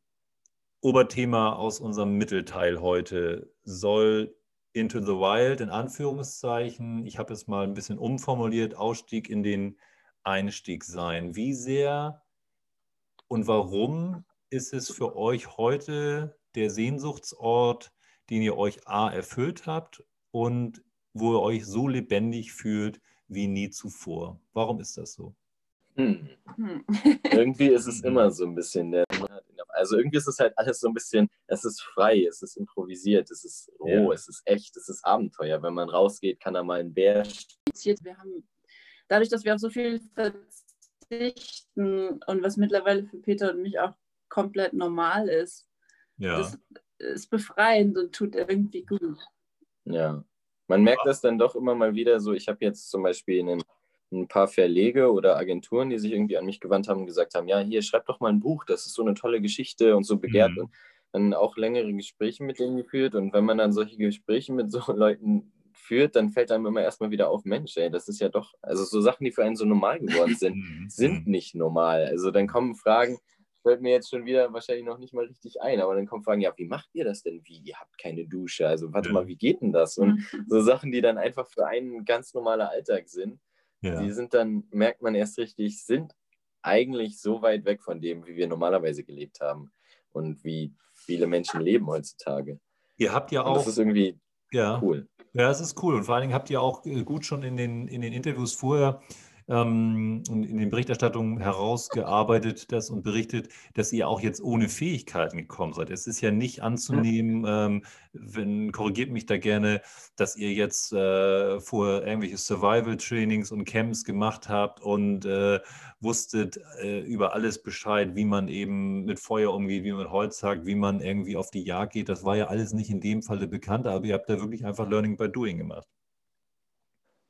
Oberthema aus unserem Mittelteil heute soll Into the Wild in Anführungszeichen, ich habe es mal ein bisschen umformuliert, Ausstieg in den Einstieg sein. Wie sehr und warum ist es für euch heute der Sehnsuchtsort, den ihr euch A erfüllt habt und wo ihr euch so lebendig fühlt wie nie zuvor? Warum ist das so? Hm. Hm. irgendwie ist es immer so ein bisschen der also irgendwie ist es halt alles so ein bisschen, es ist frei, es ist improvisiert, es ist roh, ja. es ist echt, es ist Abenteuer. Wenn man rausgeht, kann da mal ein Bär. Wir haben, dadurch, dass wir auf so viel verzichten und was mittlerweile für Peter und mich auch komplett normal ist, ja. das ist befreiend und tut irgendwie gut. Ja, man merkt das dann doch immer mal wieder so. Ich habe jetzt zum Beispiel einen ein paar Verlege oder Agenturen, die sich irgendwie an mich gewandt haben und gesagt haben, ja, hier, schreib doch mal ein Buch, das ist so eine tolle Geschichte und so begehrt. Mhm. Und dann auch längere Gespräche mit denen geführt. Und wenn man dann solche Gespräche mit so Leuten führt, dann fällt einem immer erstmal wieder auf, Mensch, ey, das ist ja doch, also so Sachen, die für einen so normal geworden sind, mhm. sind nicht normal. Also dann kommen Fragen, fällt mir jetzt schon wieder wahrscheinlich noch nicht mal richtig ein, aber dann kommen Fragen, ja, wie macht ihr das denn? Wie, ihr habt keine Dusche, also warte ja. mal, wie geht denn das? Und so Sachen, die dann einfach für einen ganz normaler Alltag sind. Ja. Die sind dann, merkt man erst richtig, sind eigentlich so weit weg von dem, wie wir normalerweise gelebt haben und wie viele Menschen leben heutzutage. Ihr habt ja auch. Und das ist irgendwie ja, cool. Ja, es ist cool. Und vor allen Dingen habt ihr auch äh, gut schon in den, in den Interviews vorher ähm, in den Berichterstattungen herausgearbeitet das und berichtet, dass ihr auch jetzt ohne Fähigkeiten gekommen seid. Es ist ja nicht anzunehmen, ähm, wenn, korrigiert mich da gerne, dass ihr jetzt äh, vor irgendwelche Survival-Trainings und Camps gemacht habt und äh, wusstet äh, über alles Bescheid, wie man eben mit Feuer umgeht, wie man mit Holz hackt, wie man irgendwie auf die Jagd geht. Das war ja alles nicht in dem Falle bekannt, aber ihr habt da wirklich einfach Learning by Doing gemacht.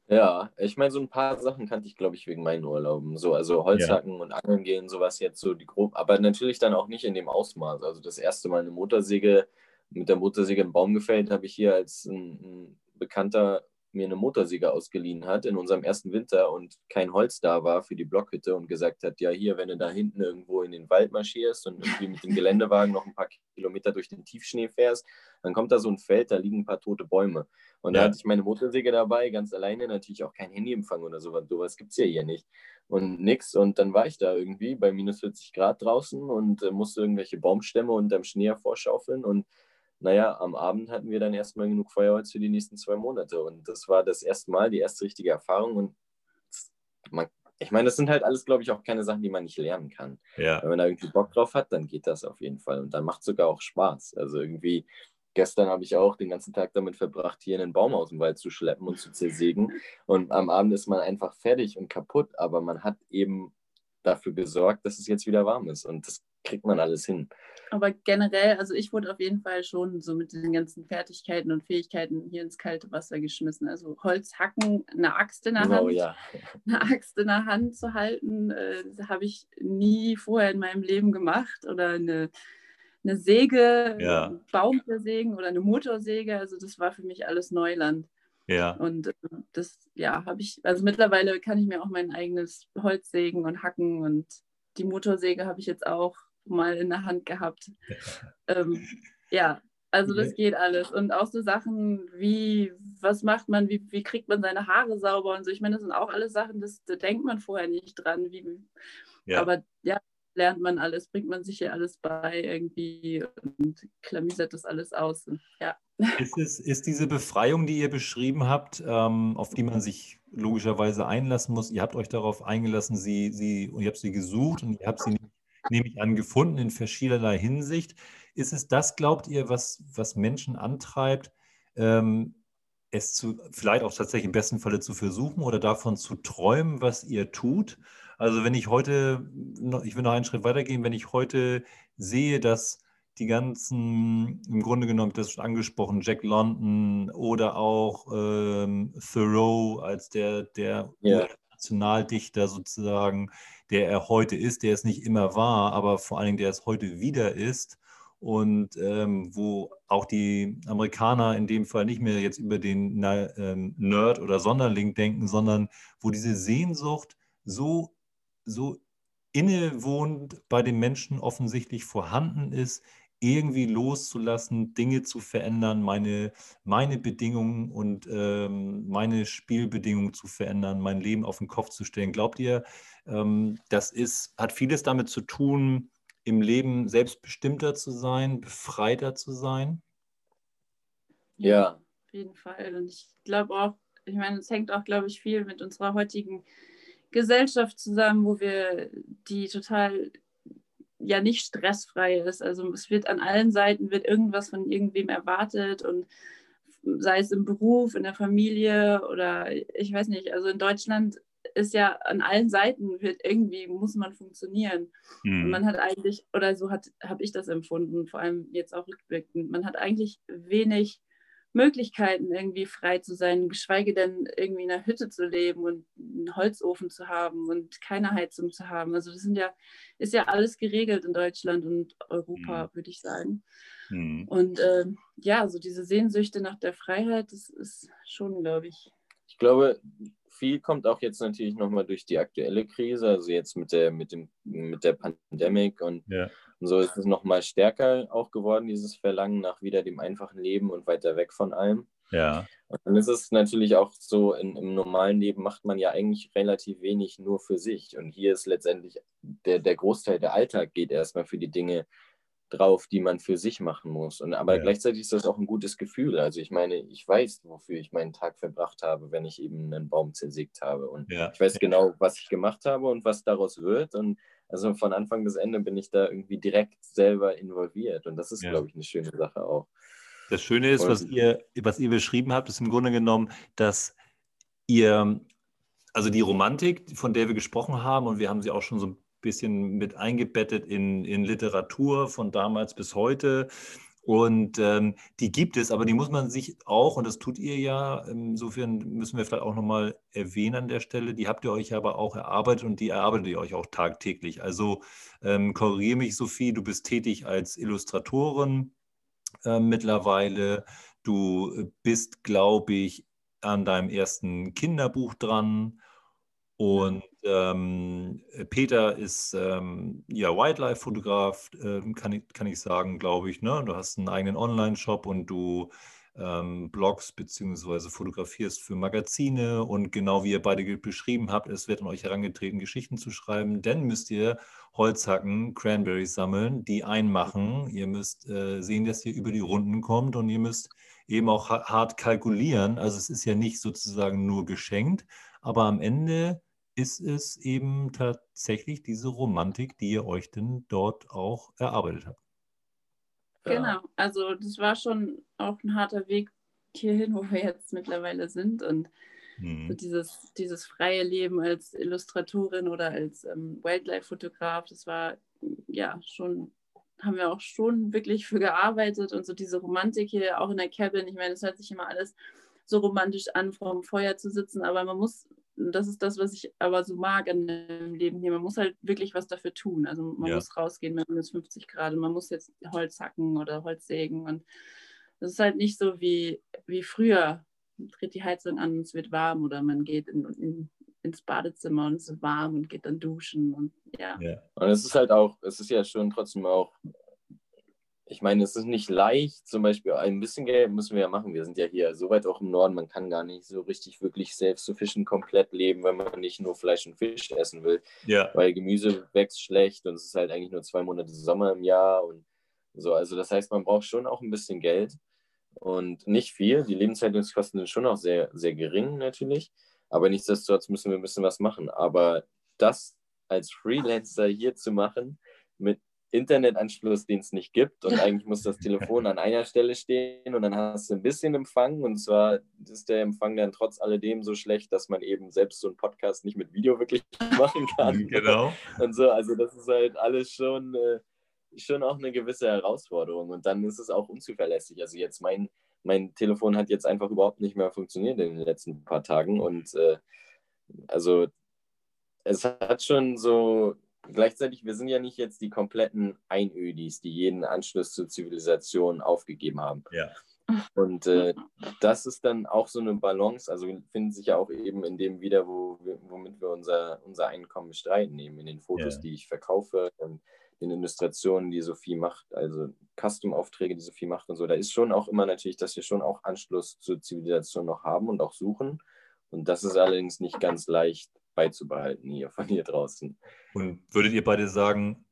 Ja, ich meine, so ein paar Sachen kannte ich, glaube ich, wegen meinen Urlauben. So, also Holzhacken ja. und Angeln gehen, sowas jetzt so die grob, aber natürlich dann auch nicht in dem Ausmaß. Also das erste Mal eine Motorsäge mit der Motorsäge einen Baum gefällt, habe ich hier als ein, ein Bekannter mir eine Motorsäge ausgeliehen hat in unserem ersten Winter und kein Holz da war für die Blockhütte und gesagt hat, ja hier, wenn du da hinten irgendwo in den Wald marschierst und irgendwie mit dem Geländewagen noch ein paar Kilometer durch den Tiefschnee fährst, dann kommt da so ein Feld, da liegen ein paar tote Bäume. Und ja. da hatte ich meine Motorsäge dabei, ganz alleine, natürlich auch kein Handyempfang oder sowas, sowas gibt es ja hier nicht. Und nix. Und dann war ich da irgendwie bei minus 40 Grad draußen und äh, musste irgendwelche Baumstämme unterm Schnee hervorschaufeln und naja, am Abend hatten wir dann erstmal genug Feuerholz für die nächsten zwei Monate. Und das war das erste Mal, die erste richtige Erfahrung. Und man, ich meine, das sind halt alles, glaube ich, auch keine Sachen, die man nicht lernen kann. Ja. Wenn man da irgendwie Bock drauf hat, dann geht das auf jeden Fall. Und dann macht es sogar auch Spaß. Also irgendwie, gestern habe ich auch den ganzen Tag damit verbracht, hier einen Baum aus dem Wald zu schleppen und zu zersägen. Und am Abend ist man einfach fertig und kaputt, aber man hat eben dafür gesorgt, dass es jetzt wieder warm ist. Und das kriegt man alles hin. Aber generell, also ich wurde auf jeden Fall schon so mit den ganzen Fertigkeiten und Fähigkeiten hier ins kalte Wasser geschmissen. Also Holz hacken, eine Axt in der genau, Hand, ja. eine Axt in der Hand zu halten, äh, habe ich nie vorher in meinem Leben gemacht. Oder eine, eine Säge, ja. Baum versägen oder eine Motorsäge. Also das war für mich alles Neuland. Ja. Und äh, das, ja, habe ich, also mittlerweile kann ich mir auch mein eigenes Holz sägen und hacken und die Motorsäge habe ich jetzt auch mal in der Hand gehabt. ähm, ja, also das geht alles. Und auch so Sachen wie, was macht man, wie, wie kriegt man seine Haare sauber und so. Ich meine, das sind auch alles Sachen, das, da denkt man vorher nicht dran. Wie, ja. Aber ja, lernt man alles, bringt man sich ja alles bei irgendwie und klamüsert das alles aus. Und, ja. Ist, es, ist diese Befreiung, die ihr beschrieben habt, ähm, auf die man sich logischerweise einlassen muss, ihr habt euch darauf eingelassen, sie, sie, und ihr habt sie gesucht und ihr habt sie, nehme ich an, gefunden in verschiedener Hinsicht. Ist es das, glaubt ihr, was, was Menschen antreibt, ähm, es zu, vielleicht auch tatsächlich im besten Falle zu versuchen oder davon zu träumen, was ihr tut? Also wenn ich heute, ich will noch einen Schritt weitergehen, wenn ich heute sehe, dass die ganzen, im Grunde genommen, das schon angesprochen, Jack London oder auch ähm, Thoreau als der, der yeah. Nationaldichter sozusagen, der er heute ist, der es nicht immer war, aber vor allen Dingen, der es heute wieder ist. Und ähm, wo auch die Amerikaner in dem Fall nicht mehr jetzt über den na, ähm, Nerd oder Sonderling denken, sondern wo diese Sehnsucht so, so innewohnend bei den Menschen offensichtlich vorhanden ist, irgendwie loszulassen, Dinge zu verändern, meine, meine Bedingungen und ähm, meine Spielbedingungen zu verändern, mein Leben auf den Kopf zu stellen. Glaubt ihr, ähm, das ist, hat vieles damit zu tun, im Leben selbstbestimmter zu sein, befreiter zu sein? Ja. Auf jeden Fall. Und ich glaube auch, ich meine, es hängt auch, glaube ich, viel mit unserer heutigen Gesellschaft zusammen, wo wir die total ja nicht stressfrei ist. Also es wird an allen Seiten wird irgendwas von irgendwem erwartet und sei es im Beruf, in der Familie oder ich weiß nicht, also in Deutschland ist ja an allen Seiten wird irgendwie muss man funktionieren. Mhm. Und man hat eigentlich, oder so habe ich das empfunden, vor allem jetzt auch rückblickend, man hat eigentlich wenig Möglichkeiten, irgendwie frei zu sein, geschweige denn irgendwie in einer Hütte zu leben und einen Holzofen zu haben und keine Heizung zu haben. Also das sind ja, ist ja alles geregelt in Deutschland und Europa, mhm. würde ich sagen. Mhm. Und äh, ja, so also diese Sehnsüchte nach der Freiheit, das ist schon, glaube ich. Ich glaube, viel kommt auch jetzt natürlich nochmal durch die aktuelle Krise, also jetzt mit der, mit dem, mit der Pandemie und, ja. Und so ist es nochmal stärker auch geworden, dieses Verlangen nach wieder dem einfachen Leben und weiter weg von allem. Ja. Und dann ist es natürlich auch so, in, im normalen Leben macht man ja eigentlich relativ wenig nur für sich. Und hier ist letztendlich der, der Großteil der Alltag geht erstmal für die Dinge drauf, die man für sich machen muss. Und, aber ja. gleichzeitig ist das auch ein gutes Gefühl. Also ich meine, ich weiß, wofür ich meinen Tag verbracht habe, wenn ich eben einen Baum zersägt habe. Und ja. ich weiß genau, was ich gemacht habe und was daraus wird. Und also von Anfang bis Ende bin ich da irgendwie direkt selber involviert. Und das ist, ja. glaube ich, eine schöne Sache auch. Das Schöne ist, was ihr, was ihr beschrieben habt, ist im Grunde genommen, dass ihr, also die Romantik, von der wir gesprochen haben, und wir haben sie auch schon so ein bisschen mit eingebettet in, in Literatur von damals bis heute. Und ähm, die gibt es, aber die muss man sich auch, und das tut ihr ja, insofern müssen wir vielleicht auch nochmal erwähnen an der Stelle, die habt ihr euch aber auch erarbeitet und die erarbeitet ihr euch auch tagtäglich. Also ähm, korrigiere mich, Sophie, du bist tätig als Illustratorin äh, mittlerweile. Du bist, glaube ich, an deinem ersten Kinderbuch dran. Und ähm, Peter ist ähm, ja Wildlife-Fotograf, ähm, kann, ich, kann ich sagen, glaube ich. Ne? Du hast einen eigenen Online-Shop und du ähm, bloggst bzw. fotografierst für Magazine. Und genau wie ihr beide beschrieben habt, es wird an euch herangetreten, Geschichten zu schreiben. Denn müsst ihr Holz hacken, Cranberries sammeln, die einmachen. Ihr müsst äh, sehen, dass ihr über die Runden kommt und ihr müsst eben auch hart kalkulieren. Also es ist ja nicht sozusagen nur geschenkt, aber am Ende ist es eben tatsächlich diese Romantik, die ihr euch denn dort auch erarbeitet habt. Genau, also das war schon auch ein harter Weg hierhin, wo wir jetzt mittlerweile sind und mhm. so dieses, dieses freie Leben als Illustratorin oder als ähm, Wildlife-Fotograf, das war ja schon, haben wir auch schon wirklich für gearbeitet und so diese Romantik hier auch in der Cabin, ich meine, das hört sich immer alles so romantisch an, vor dem Feuer zu sitzen, aber man muss das ist das, was ich aber so mag an dem Leben hier. Man muss halt wirklich was dafür tun. Also man ja. muss rausgehen, wenn es 50 Grad und man muss jetzt Holz hacken oder Holz sägen. Und das ist halt nicht so wie, wie früher. Man dreht die Heizung an und es wird warm oder man geht in, in, ins Badezimmer und es ist warm und geht dann duschen und ja. ja. Und es ist halt auch, es ist ja schon trotzdem auch ich meine, es ist nicht leicht, zum Beispiel ein bisschen Geld müssen wir ja machen. Wir sind ja hier so weit auch im Norden, man kann gar nicht so richtig wirklich selbst zu Fischen komplett leben, wenn man nicht nur Fleisch und Fisch essen will. Ja. Weil Gemüse wächst schlecht und es ist halt eigentlich nur zwei Monate Sommer im Jahr und so. Also das heißt, man braucht schon auch ein bisschen Geld und nicht viel. Die Lebenshaltungskosten sind schon auch sehr, sehr gering natürlich. Aber nichtsdestotrotz müssen wir ein bisschen was machen. Aber das als Freelancer hier zu machen, mit Internetanschluss, den es nicht gibt. Und eigentlich muss das Telefon an einer Stelle stehen und dann hast du ein bisschen Empfang. Und zwar ist der Empfang dann trotz alledem so schlecht, dass man eben selbst so einen Podcast nicht mit Video wirklich machen kann. Genau. Und so, also das ist halt alles schon, äh, schon auch eine gewisse Herausforderung. Und dann ist es auch unzuverlässig. Also jetzt mein, mein Telefon hat jetzt einfach überhaupt nicht mehr funktioniert in den letzten paar Tagen. Und äh, also es hat schon so gleichzeitig, wir sind ja nicht jetzt die kompletten Einödis, die jeden Anschluss zur Zivilisation aufgegeben haben. Ja. Und äh, das ist dann auch so eine Balance, also findet sich ja auch eben in dem wieder, wo wir, womit wir unser, unser Einkommen bestreiten, eben in den Fotos, ja. die ich verkaufe und den Illustrationen, die Sophie macht, also Custom-Aufträge, die Sophie macht und so. Da ist schon auch immer natürlich, dass wir schon auch Anschluss zur Zivilisation noch haben und auch suchen. Und das ist allerdings nicht ganz leicht beizubehalten hier von hier draußen. Und würdet ihr beide sagen,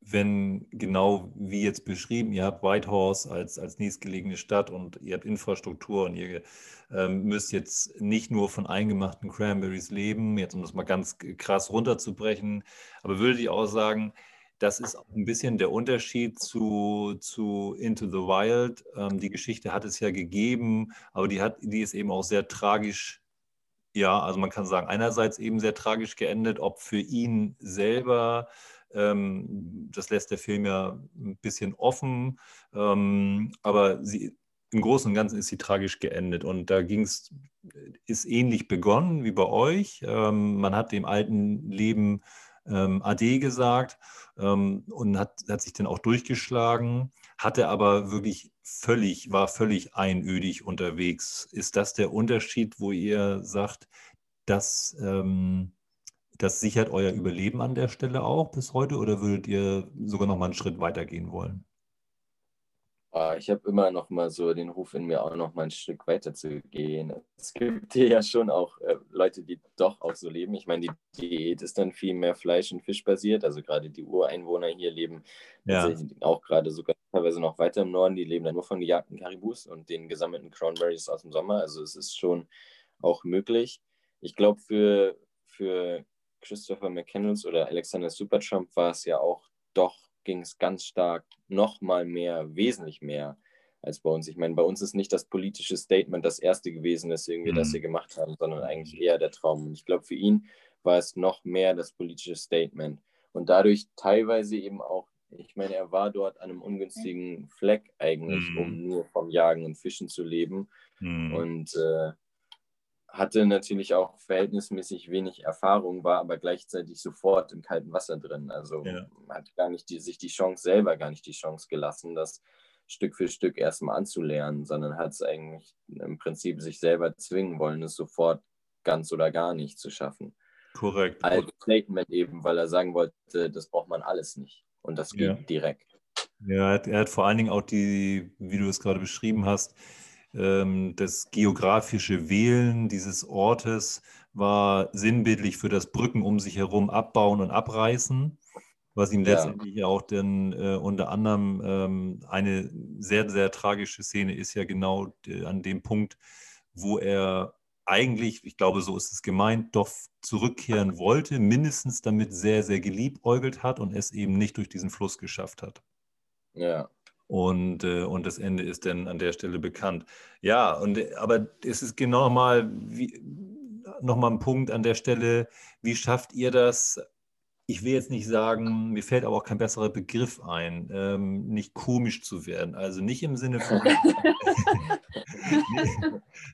wenn genau wie jetzt beschrieben, ihr habt Whitehorse als, als nächstgelegene Stadt und ihr habt Infrastruktur und ihr ähm, müsst jetzt nicht nur von eingemachten Cranberries leben, jetzt um das mal ganz krass runterzubrechen, aber würdet ihr auch sagen, das ist ein bisschen der Unterschied zu, zu Into the Wild. Ähm, die Geschichte hat es ja gegeben, aber die, hat, die ist eben auch sehr tragisch ja, also man kann sagen, einerseits eben sehr tragisch geendet, ob für ihn selber, ähm, das lässt der Film ja ein bisschen offen, ähm, aber sie, im Großen und Ganzen ist sie tragisch geendet. Und da ging es, ist ähnlich begonnen wie bei euch. Ähm, man hat dem alten Leben ähm, Ade gesagt ähm, und hat, hat sich dann auch durchgeschlagen, hatte aber wirklich völlig, war völlig einödig unterwegs. Ist das der Unterschied, wo ihr sagt, dass ähm, das sichert euer Überleben an der Stelle auch bis heute oder würdet ihr sogar noch mal einen Schritt weiter gehen wollen? Ah, ich habe immer noch mal so den Ruf in mir, auch noch mal ein Stück weiter zu gehen. Es gibt hier ja schon auch äh, Leute, die doch auch so leben. Ich meine, die Diät ist dann viel mehr Fleisch- und Fisch basiert. Also gerade die Ureinwohner hier leben ja. auch gerade sogar teilweise noch weiter im Norden. Die leben dann nur von gejagten Karibus und den gesammelten Cranberries aus dem Sommer. Also es ist schon auch möglich. Ich glaube, für, für Christopher McCandles oder Alexander Supertramp war es ja auch doch ging es ganz stark noch mal mehr, wesentlich mehr als bei uns. Ich meine, bei uns ist nicht das politische Statement das erste gewesen, das irgendwie, mhm. das wir gemacht haben, sondern eigentlich eher der Traum. Und ich glaube, für ihn war es noch mehr das politische Statement. Und dadurch teilweise eben auch, ich meine, er war dort an einem ungünstigen Fleck eigentlich, mhm. um nur vom Jagen und Fischen zu leben. Mhm. Und äh, hatte natürlich auch verhältnismäßig wenig Erfahrung, war aber gleichzeitig sofort im kalten Wasser drin. Also ja. hat gar nicht die, sich die Chance selber gar nicht die Chance gelassen, das Stück für Stück erstmal anzulernen, sondern hat es eigentlich im Prinzip sich selber zwingen wollen, es sofort ganz oder gar nicht zu schaffen. Korrekt. Als Statement eben, weil er sagen wollte, das braucht man alles nicht. Und das geht ja. direkt. Ja, er hat, vor allen Dingen auch die, wie du es gerade beschrieben hast, ähm, das geografische Wählen dieses Ortes war sinnbildlich für das Brücken um sich herum abbauen und abreißen, was ihm ja. letztendlich auch dann äh, unter anderem ähm, eine sehr, sehr tragische Szene ist ja genau äh, an dem Punkt, wo er eigentlich, ich glaube, so ist es gemeint, doch zurückkehren wollte, mindestens damit sehr, sehr geliebäugelt hat und es eben nicht durch diesen Fluss geschafft hat. Ja. Und, äh, und das Ende ist dann an der Stelle bekannt. Ja, und, aber es ist genau nochmal noch mal ein Punkt an der Stelle, wie schafft ihr das? Ich will jetzt nicht sagen, mir fällt aber auch kein besserer Begriff ein, ähm, nicht komisch zu werden. Also nicht im Sinne von,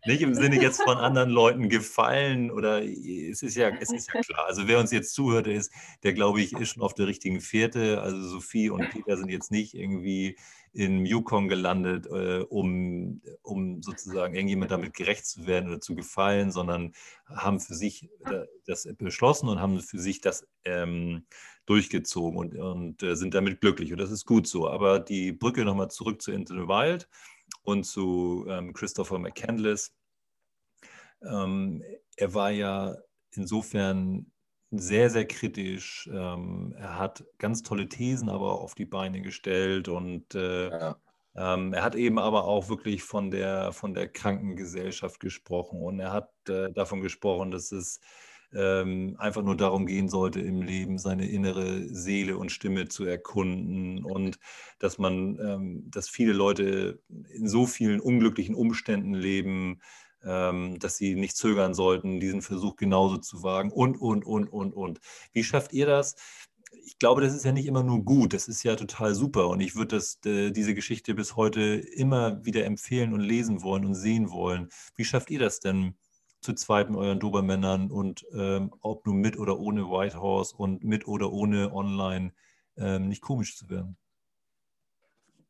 nicht im Sinne jetzt von anderen Leuten gefallen oder es ist ja, es ist ja klar. Also wer uns jetzt zuhört, ist, der glaube ich, ist schon auf der richtigen Fährte. Also Sophie und Peter sind jetzt nicht irgendwie in Yukon gelandet, äh, um, um sozusagen irgendjemand damit gerecht zu werden oder zu gefallen, sondern haben für sich das beschlossen und haben für sich das ähm, durchgezogen und, und äh, sind damit glücklich. Und das ist gut so. Aber die Brücke nochmal zurück zu Into the Wild und zu ähm, Christopher McCandless. Ähm, er war ja insofern sehr, sehr kritisch. Ähm, er hat ganz tolle Thesen aber auf die Beine gestellt und äh, ja. ähm, er hat eben aber auch wirklich von der, von der Krankengesellschaft gesprochen und er hat äh, davon gesprochen, dass es ähm, einfach nur darum gehen sollte, im Leben seine innere Seele und Stimme zu erkunden und dass man, ähm, dass viele Leute in so vielen unglücklichen Umständen leben, ähm, dass sie nicht zögern sollten, diesen Versuch genauso zu wagen und, und, und, und, und. Wie schafft ihr das? Ich glaube, das ist ja nicht immer nur gut, das ist ja total super und ich würde äh, diese Geschichte bis heute immer wieder empfehlen und lesen wollen und sehen wollen. Wie schafft ihr das denn, zu zweit mit euren Dobermännern und ähm, ob nur mit oder ohne White House und mit oder ohne online ähm, nicht komisch zu werden.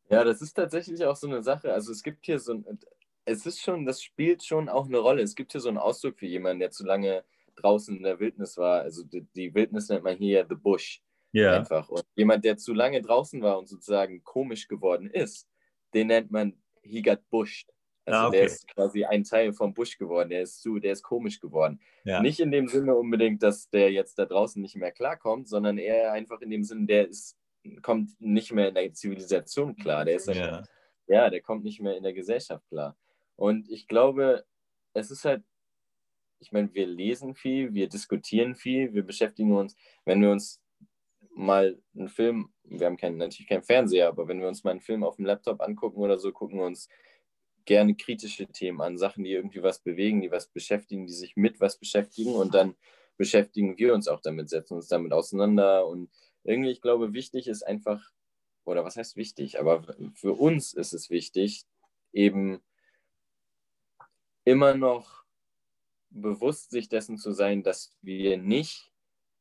Ja, das ist tatsächlich auch so eine Sache. Also es gibt hier so ein, es ist schon, das spielt schon auch eine Rolle. Es gibt hier so einen Ausdruck für jemanden, der zu lange draußen in der Wildnis war. Also die, die Wildnis nennt man hier the bush. Ja. Einfach. Und jemand, der zu lange draußen war und sozusagen komisch geworden ist, den nennt man he got bushed. Also ah, okay. der ist quasi ein Teil vom Busch geworden, der ist zu, der ist komisch geworden. Ja. Nicht in dem Sinne unbedingt, dass der jetzt da draußen nicht mehr klarkommt, sondern eher einfach in dem Sinne, der ist, kommt nicht mehr in der Zivilisation klar. Der ist ja. ja, der kommt nicht mehr in der Gesellschaft klar. Und ich glaube, es ist halt, ich meine, wir lesen viel, wir diskutieren viel, wir beschäftigen uns, wenn wir uns mal einen Film, wir haben kein, natürlich keinen Fernseher, aber wenn wir uns mal einen Film auf dem Laptop angucken oder so, gucken wir uns gerne kritische Themen an, Sachen, die irgendwie was bewegen, die was beschäftigen, die sich mit was beschäftigen und dann beschäftigen wir uns auch damit, setzen uns damit auseinander und irgendwie, ich glaube, wichtig ist einfach, oder was heißt wichtig, aber für uns ist es wichtig, eben immer noch bewusst sich dessen zu sein, dass wir nicht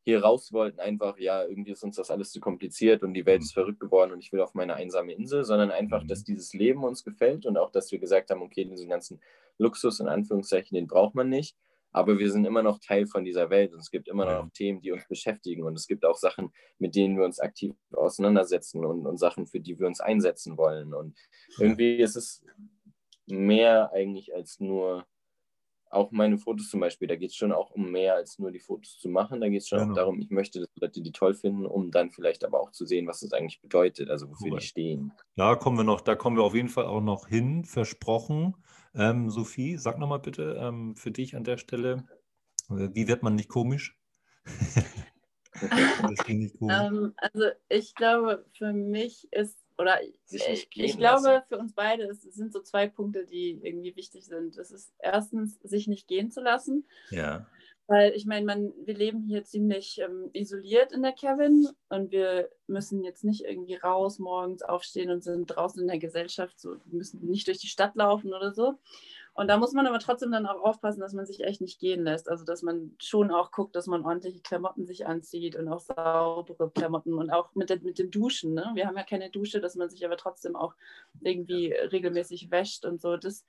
hier raus wollten, einfach, ja, irgendwie ist uns das alles zu kompliziert und die Welt ist mhm. verrückt geworden und ich will auf meine einsame Insel, sondern einfach, dass mhm. dieses Leben uns gefällt und auch, dass wir gesagt haben, okay, diesen ganzen Luxus in Anführungszeichen, den braucht man nicht, aber wir sind immer noch Teil von dieser Welt und es gibt immer noch Themen, die uns beschäftigen und es gibt auch Sachen, mit denen wir uns aktiv auseinandersetzen und, und Sachen, für die wir uns einsetzen wollen und irgendwie ist es mehr eigentlich als nur auch meine Fotos zum Beispiel, da geht es schon auch um mehr als nur die Fotos zu machen. Da geht es schon genau. auch darum, ich möchte, dass Leute die toll finden, um dann vielleicht aber auch zu sehen, was das eigentlich bedeutet, also wofür cool. die stehen. Da kommen wir noch, da kommen wir auf jeden Fall auch noch hin, versprochen. Ähm, Sophie, sag nochmal bitte ähm, für dich an der Stelle, äh, wie wird man nicht komisch? nicht komisch. Ähm, also ich glaube, für mich ist oder ich, ich glaube, lassen. für uns beide es sind so zwei Punkte, die irgendwie wichtig sind. Das ist erstens, sich nicht gehen zu lassen. Ja. Weil ich meine, man, wir leben hier ziemlich ähm, isoliert in der Cabin und wir müssen jetzt nicht irgendwie raus morgens aufstehen und sind draußen in der Gesellschaft, so müssen nicht durch die Stadt laufen oder so. Und da muss man aber trotzdem dann auch aufpassen, dass man sich echt nicht gehen lässt. Also dass man schon auch guckt, dass man ordentliche Klamotten sich anzieht und auch saubere Klamotten und auch mit, mit dem Duschen. Ne? Wir haben ja keine Dusche, dass man sich aber trotzdem auch irgendwie regelmäßig wäscht und so. Das,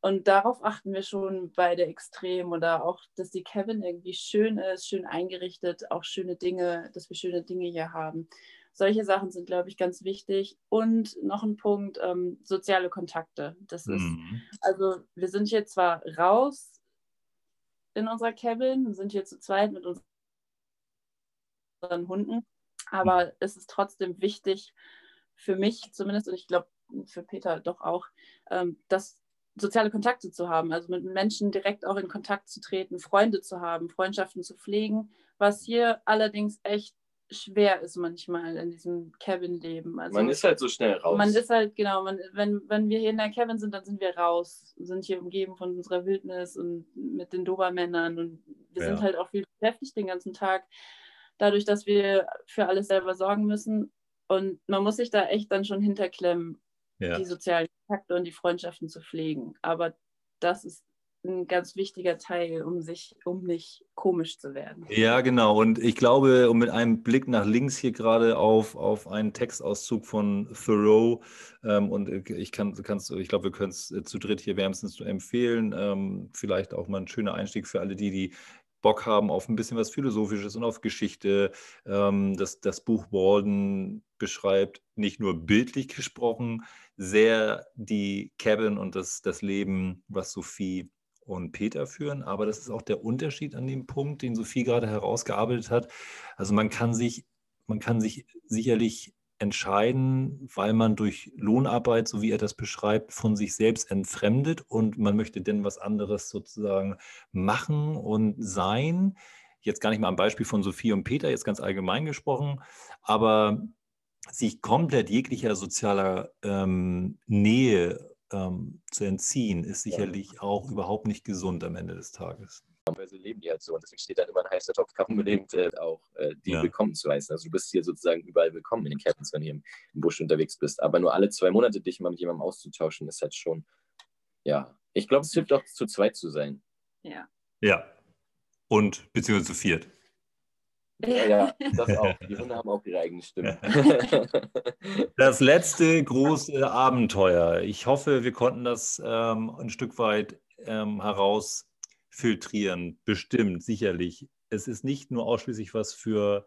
und darauf achten wir schon beide extrem. Oder auch, dass die Cabin irgendwie schön ist, schön eingerichtet, auch schöne Dinge, dass wir schöne Dinge hier haben. Solche Sachen sind, glaube ich, ganz wichtig. Und noch ein Punkt, ähm, soziale Kontakte. Das ist, mhm. also wir sind hier zwar raus in unserer Cabin, sind hier zu zweit mit unseren Hunden, aber mhm. es ist trotzdem wichtig, für mich zumindest, und ich glaube für Peter doch auch, ähm, dass soziale Kontakte zu haben, also mit Menschen direkt auch in Kontakt zu treten, Freunde zu haben, Freundschaften zu pflegen, was hier allerdings echt schwer ist manchmal in diesem Cabin-Leben. Also, man ist halt so schnell raus. Man ist halt, genau, man, wenn, wenn wir hier in der Cabin sind, dann sind wir raus, sind hier umgeben von unserer Wildnis und mit den Dobermännern und wir ja. sind halt auch viel beschäftigt den ganzen Tag, dadurch, dass wir für alles selber sorgen müssen. Und man muss sich da echt dann schon hinterklemmen, ja. die sozialen Kontakte und die Freundschaften zu pflegen. Aber das ist ein ganz wichtiger Teil, um sich, um nicht komisch zu werden. Ja, genau. Und ich glaube, um mit einem Blick nach links hier gerade auf, auf einen Textauszug von Thoreau, ähm, und ich kann, kannst, ich glaube, wir können es äh, zu dritt hier wärmstens empfehlen. Ähm, vielleicht auch mal ein schöner Einstieg für alle die, die Bock haben auf ein bisschen was Philosophisches und auf Geschichte. Ähm, das, das Buch Walden beschreibt nicht nur bildlich gesprochen sehr die Cabin und das, das Leben, was Sophie und Peter führen. Aber das ist auch der Unterschied an dem Punkt, den Sophie gerade herausgearbeitet hat. Also man kann sich, man kann sich sicherlich entscheiden, weil man durch Lohnarbeit, so wie er das beschreibt, von sich selbst entfremdet und man möchte denn was anderes sozusagen machen und sein. Jetzt gar nicht mal am Beispiel von Sophie und Peter, jetzt ganz allgemein gesprochen, aber sich komplett jeglicher sozialer ähm, Nähe ähm, zu entziehen, ist sicherlich ja. auch überhaupt nicht gesund am Ende des Tages. Normalerweise leben die halt so und deswegen steht dann immer ein heißer Topf unbedingt äh, auch äh, die ja. willkommen zu heißen. Also du bist hier sozusagen überall willkommen in den Cabins, wenn du hier im, im Busch unterwegs bist. Aber nur alle zwei Monate dich mal mit jemandem auszutauschen, ist halt schon, ja. Ich glaube, es hilft auch zu zweit zu sein. Ja. Ja. Und beziehungsweise zu viert. Ja, das auch. Die Hunde haben auch ihre eigene Stimme. Das letzte große Abenteuer. Ich hoffe, wir konnten das ähm, ein Stück weit ähm, herausfiltrieren. Bestimmt, sicherlich. Es ist nicht nur ausschließlich was für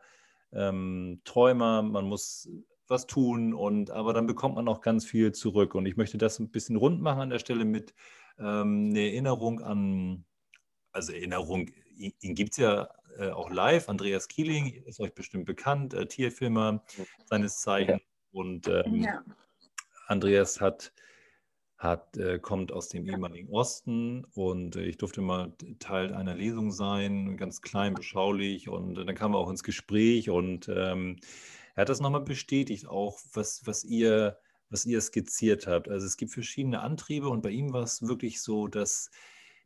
ähm, Träumer. Man muss was tun und aber dann bekommt man auch ganz viel zurück. Und ich möchte das ein bisschen rund machen an der Stelle mit ähm, einer Erinnerung an, also Erinnerung, ihn, ihn gibt es ja äh, auch live. Andreas Kieling ist euch bestimmt bekannt, äh, Tierfilmer seines Zeichens. Ja. Und ähm, ja. Andreas hat, hat, äh, kommt aus dem ehemaligen Osten und äh, ich durfte mal Teil einer Lesung sein, ganz klein, beschaulich. Und dann kamen wir auch ins Gespräch und ähm, er hat das nochmal bestätigt, auch was, was ihr was ihr skizziert habt. Also es gibt verschiedene Antriebe und bei ihm war es wirklich so, dass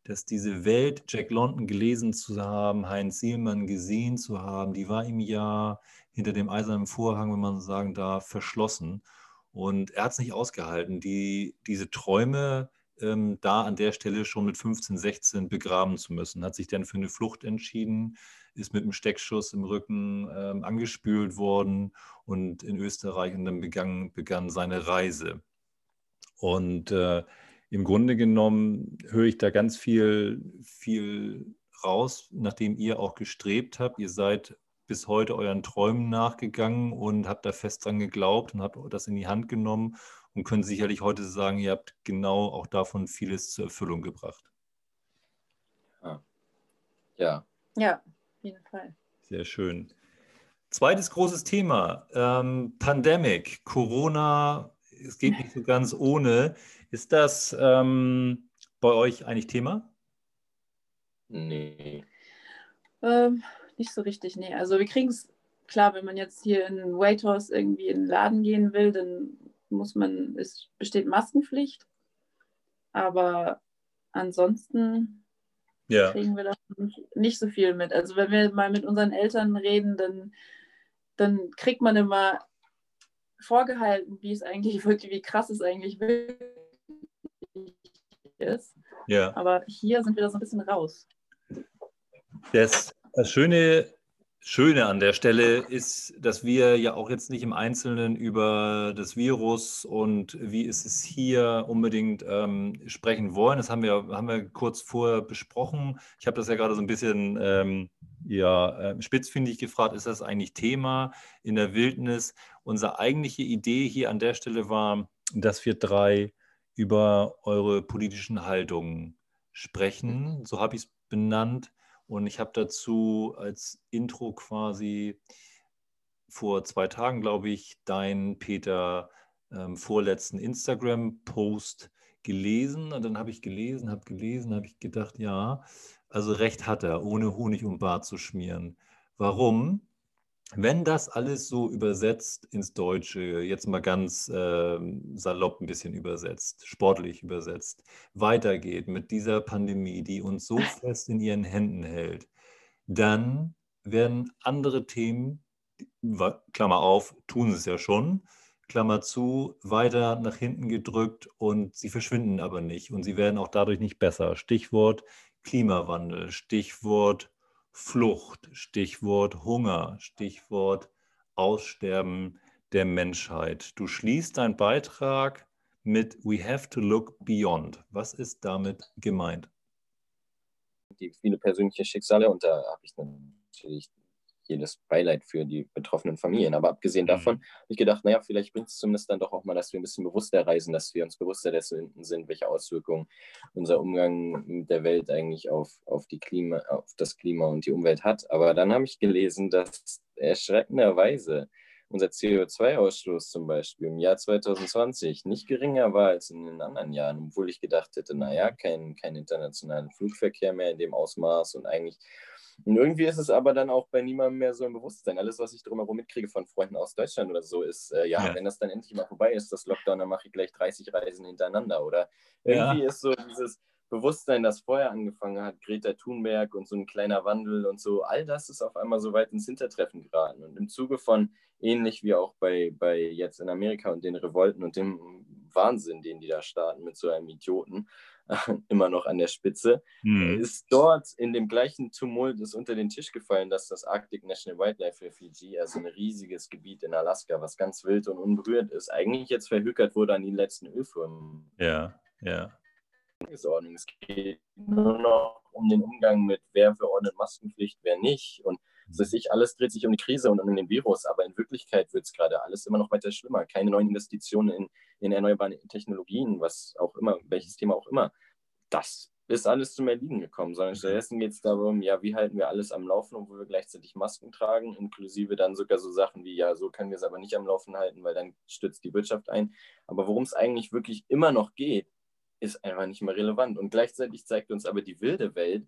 dass diese Welt, Jack London gelesen zu haben, Heinz Sielmann gesehen zu haben, die war ihm ja hinter dem eisernen Vorhang, wenn man sagen darf, verschlossen. Und er hat es nicht ausgehalten, die, diese Träume ähm, da an der Stelle schon mit 15, 16 begraben zu müssen. Hat sich dann für eine Flucht entschieden, ist mit einem Steckschuss im Rücken ähm, angespült worden und in Österreich und dann begann, begann seine Reise. Und äh, im Grunde genommen höre ich da ganz viel, viel raus, nachdem ihr auch gestrebt habt. Ihr seid bis heute euren Träumen nachgegangen und habt da fest dran geglaubt und habt das in die Hand genommen und können sicherlich heute sagen, ihr habt genau auch davon vieles zur Erfüllung gebracht. Ja. Ja, ja auf jeden Fall. Sehr schön. Zweites großes Thema, ähm, Pandemic, Corona, es geht nicht so ganz ohne. Ist das ähm, bei euch eigentlich Thema? Nee. Ähm, nicht so richtig, nee. Also wir kriegen es, klar, wenn man jetzt hier in Waitrose irgendwie in den Laden gehen will, dann muss man, es besteht Maskenpflicht. Aber ansonsten ja. kriegen wir da nicht, nicht, so viel mit. Also wenn wir mal mit unseren Eltern reden, dann, dann kriegt man immer vorgehalten, wie es eigentlich wirklich, wie krass es eigentlich wirklich ist. Ja. Aber hier sind wir da so ein bisschen raus. Das, das Schöne, Schöne an der Stelle ist, dass wir ja auch jetzt nicht im Einzelnen über das Virus und wie ist es hier unbedingt ähm, sprechen wollen. Das haben wir, haben wir kurz vorher besprochen. Ich habe das ja gerade so ein bisschen ähm, ja, äh, spitzfindig gefragt, ist das eigentlich Thema in der Wildnis? Unsere eigentliche Idee hier an der Stelle war, dass wir drei über eure politischen Haltungen sprechen. So habe ich es benannt. Und ich habe dazu als Intro quasi vor zwei Tagen, glaube ich, deinen Peter ähm, vorletzten Instagram-Post gelesen. Und dann habe ich gelesen, habe gelesen, habe ich gedacht, ja, also recht hat er, ohne Honig um Bart zu schmieren. Warum? Wenn das alles so übersetzt ins Deutsche, jetzt mal ganz äh, salopp ein bisschen übersetzt, sportlich übersetzt, weitergeht mit dieser Pandemie, die uns so fest in ihren Händen hält, dann werden andere Themen, Klammer auf, tun sie es ja schon, Klammer zu, weiter nach hinten gedrückt und sie verschwinden aber nicht und sie werden auch dadurch nicht besser. Stichwort Klimawandel, Stichwort Flucht, Stichwort Hunger, Stichwort Aussterben der Menschheit. Du schließt deinen Beitrag mit We have to look beyond. Was ist damit gemeint? Die viele persönliche Schicksale und da habe ich natürlich jedes Beileid für die betroffenen Familien. Aber abgesehen mhm. davon habe ich gedacht, naja, vielleicht bringt es zumindest dann doch auch mal, dass wir ein bisschen bewusster reisen, dass wir uns bewusster dessen sind, welche Auswirkungen unser Umgang mit der Welt eigentlich auf, auf, die Klima, auf das Klima und die Umwelt hat. Aber dann habe ich gelesen, dass erschreckenderweise unser CO2-Ausstoß zum Beispiel im Jahr 2020 nicht geringer war als in den anderen Jahren, obwohl ich gedacht hätte, naja, kein, kein internationalen Flugverkehr mehr in dem Ausmaß und eigentlich und irgendwie ist es aber dann auch bei niemandem mehr so im Bewusstsein. Alles, was ich drumherum mitkriege von Freunden aus Deutschland oder so, ist, äh, ja, ja, wenn das dann endlich mal vorbei ist, das Lockdown, dann mache ich gleich 30 Reisen hintereinander. Oder irgendwie ja. ist so dieses Bewusstsein, das vorher angefangen hat, Greta Thunberg und so ein kleiner Wandel und so, all das ist auf einmal so weit ins Hintertreffen geraten. Und im Zuge von, ähnlich wie auch bei, bei jetzt in Amerika und den Revolten und dem Wahnsinn, den die da starten mit so einem Idioten, immer noch an der Spitze, mhm. ist dort in dem gleichen Tumult ist unter den Tisch gefallen, dass das Arctic National Wildlife Refugee, also ein riesiges Gebiet in Alaska, was ganz wild und unberührt ist, eigentlich jetzt verhökert wurde an die letzten Ölfirmen. Ja, ja. Es geht nur noch um den Umgang mit, wer verordnet Maskenpflicht, wer nicht. Und das ich, alles dreht sich um die Krise und um den Virus, aber in Wirklichkeit wird es gerade alles immer noch weiter schlimmer. Keine neuen Investitionen in, in erneuerbare Technologien, was auch immer, welches Thema auch immer. Das ist alles zum Erliegen gekommen, sondern stattdessen geht es darum, ja, wie halten wir alles am Laufen, obwohl wir gleichzeitig Masken tragen, inklusive dann sogar so Sachen wie, ja, so können wir es aber nicht am Laufen halten, weil dann stützt die Wirtschaft ein. Aber worum es eigentlich wirklich immer noch geht, ist einfach nicht mehr relevant. Und gleichzeitig zeigt uns aber die wilde Welt,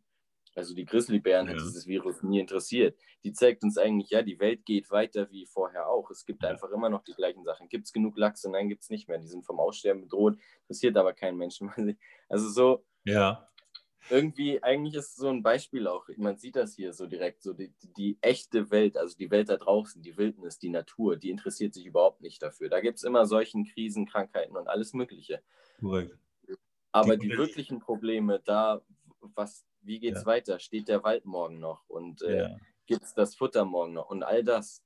also die Grizzlybären ja. hat dieses Virus nie interessiert. Die zeigt uns eigentlich, ja, die Welt geht weiter wie vorher auch. Es gibt einfach immer noch die gleichen Sachen. Gibt es genug Lachse? Nein, gibt es nicht mehr. Die sind vom Aussterben bedroht. Interessiert aber keinen Menschen. Also so. Ja. Irgendwie, eigentlich ist so ein Beispiel auch, man sieht das hier so direkt, so die, die echte Welt, also die Welt da draußen, die Wildnis, die Natur, die interessiert sich überhaupt nicht dafür. Da gibt es immer solchen Krisen, Krankheiten und alles Mögliche. Korrekt. Aber die, die wirklichen Probleme, da, was wie geht es ja. weiter? Steht der Wald morgen noch? Und äh, ja. gibt es das Futter morgen noch? Und all das,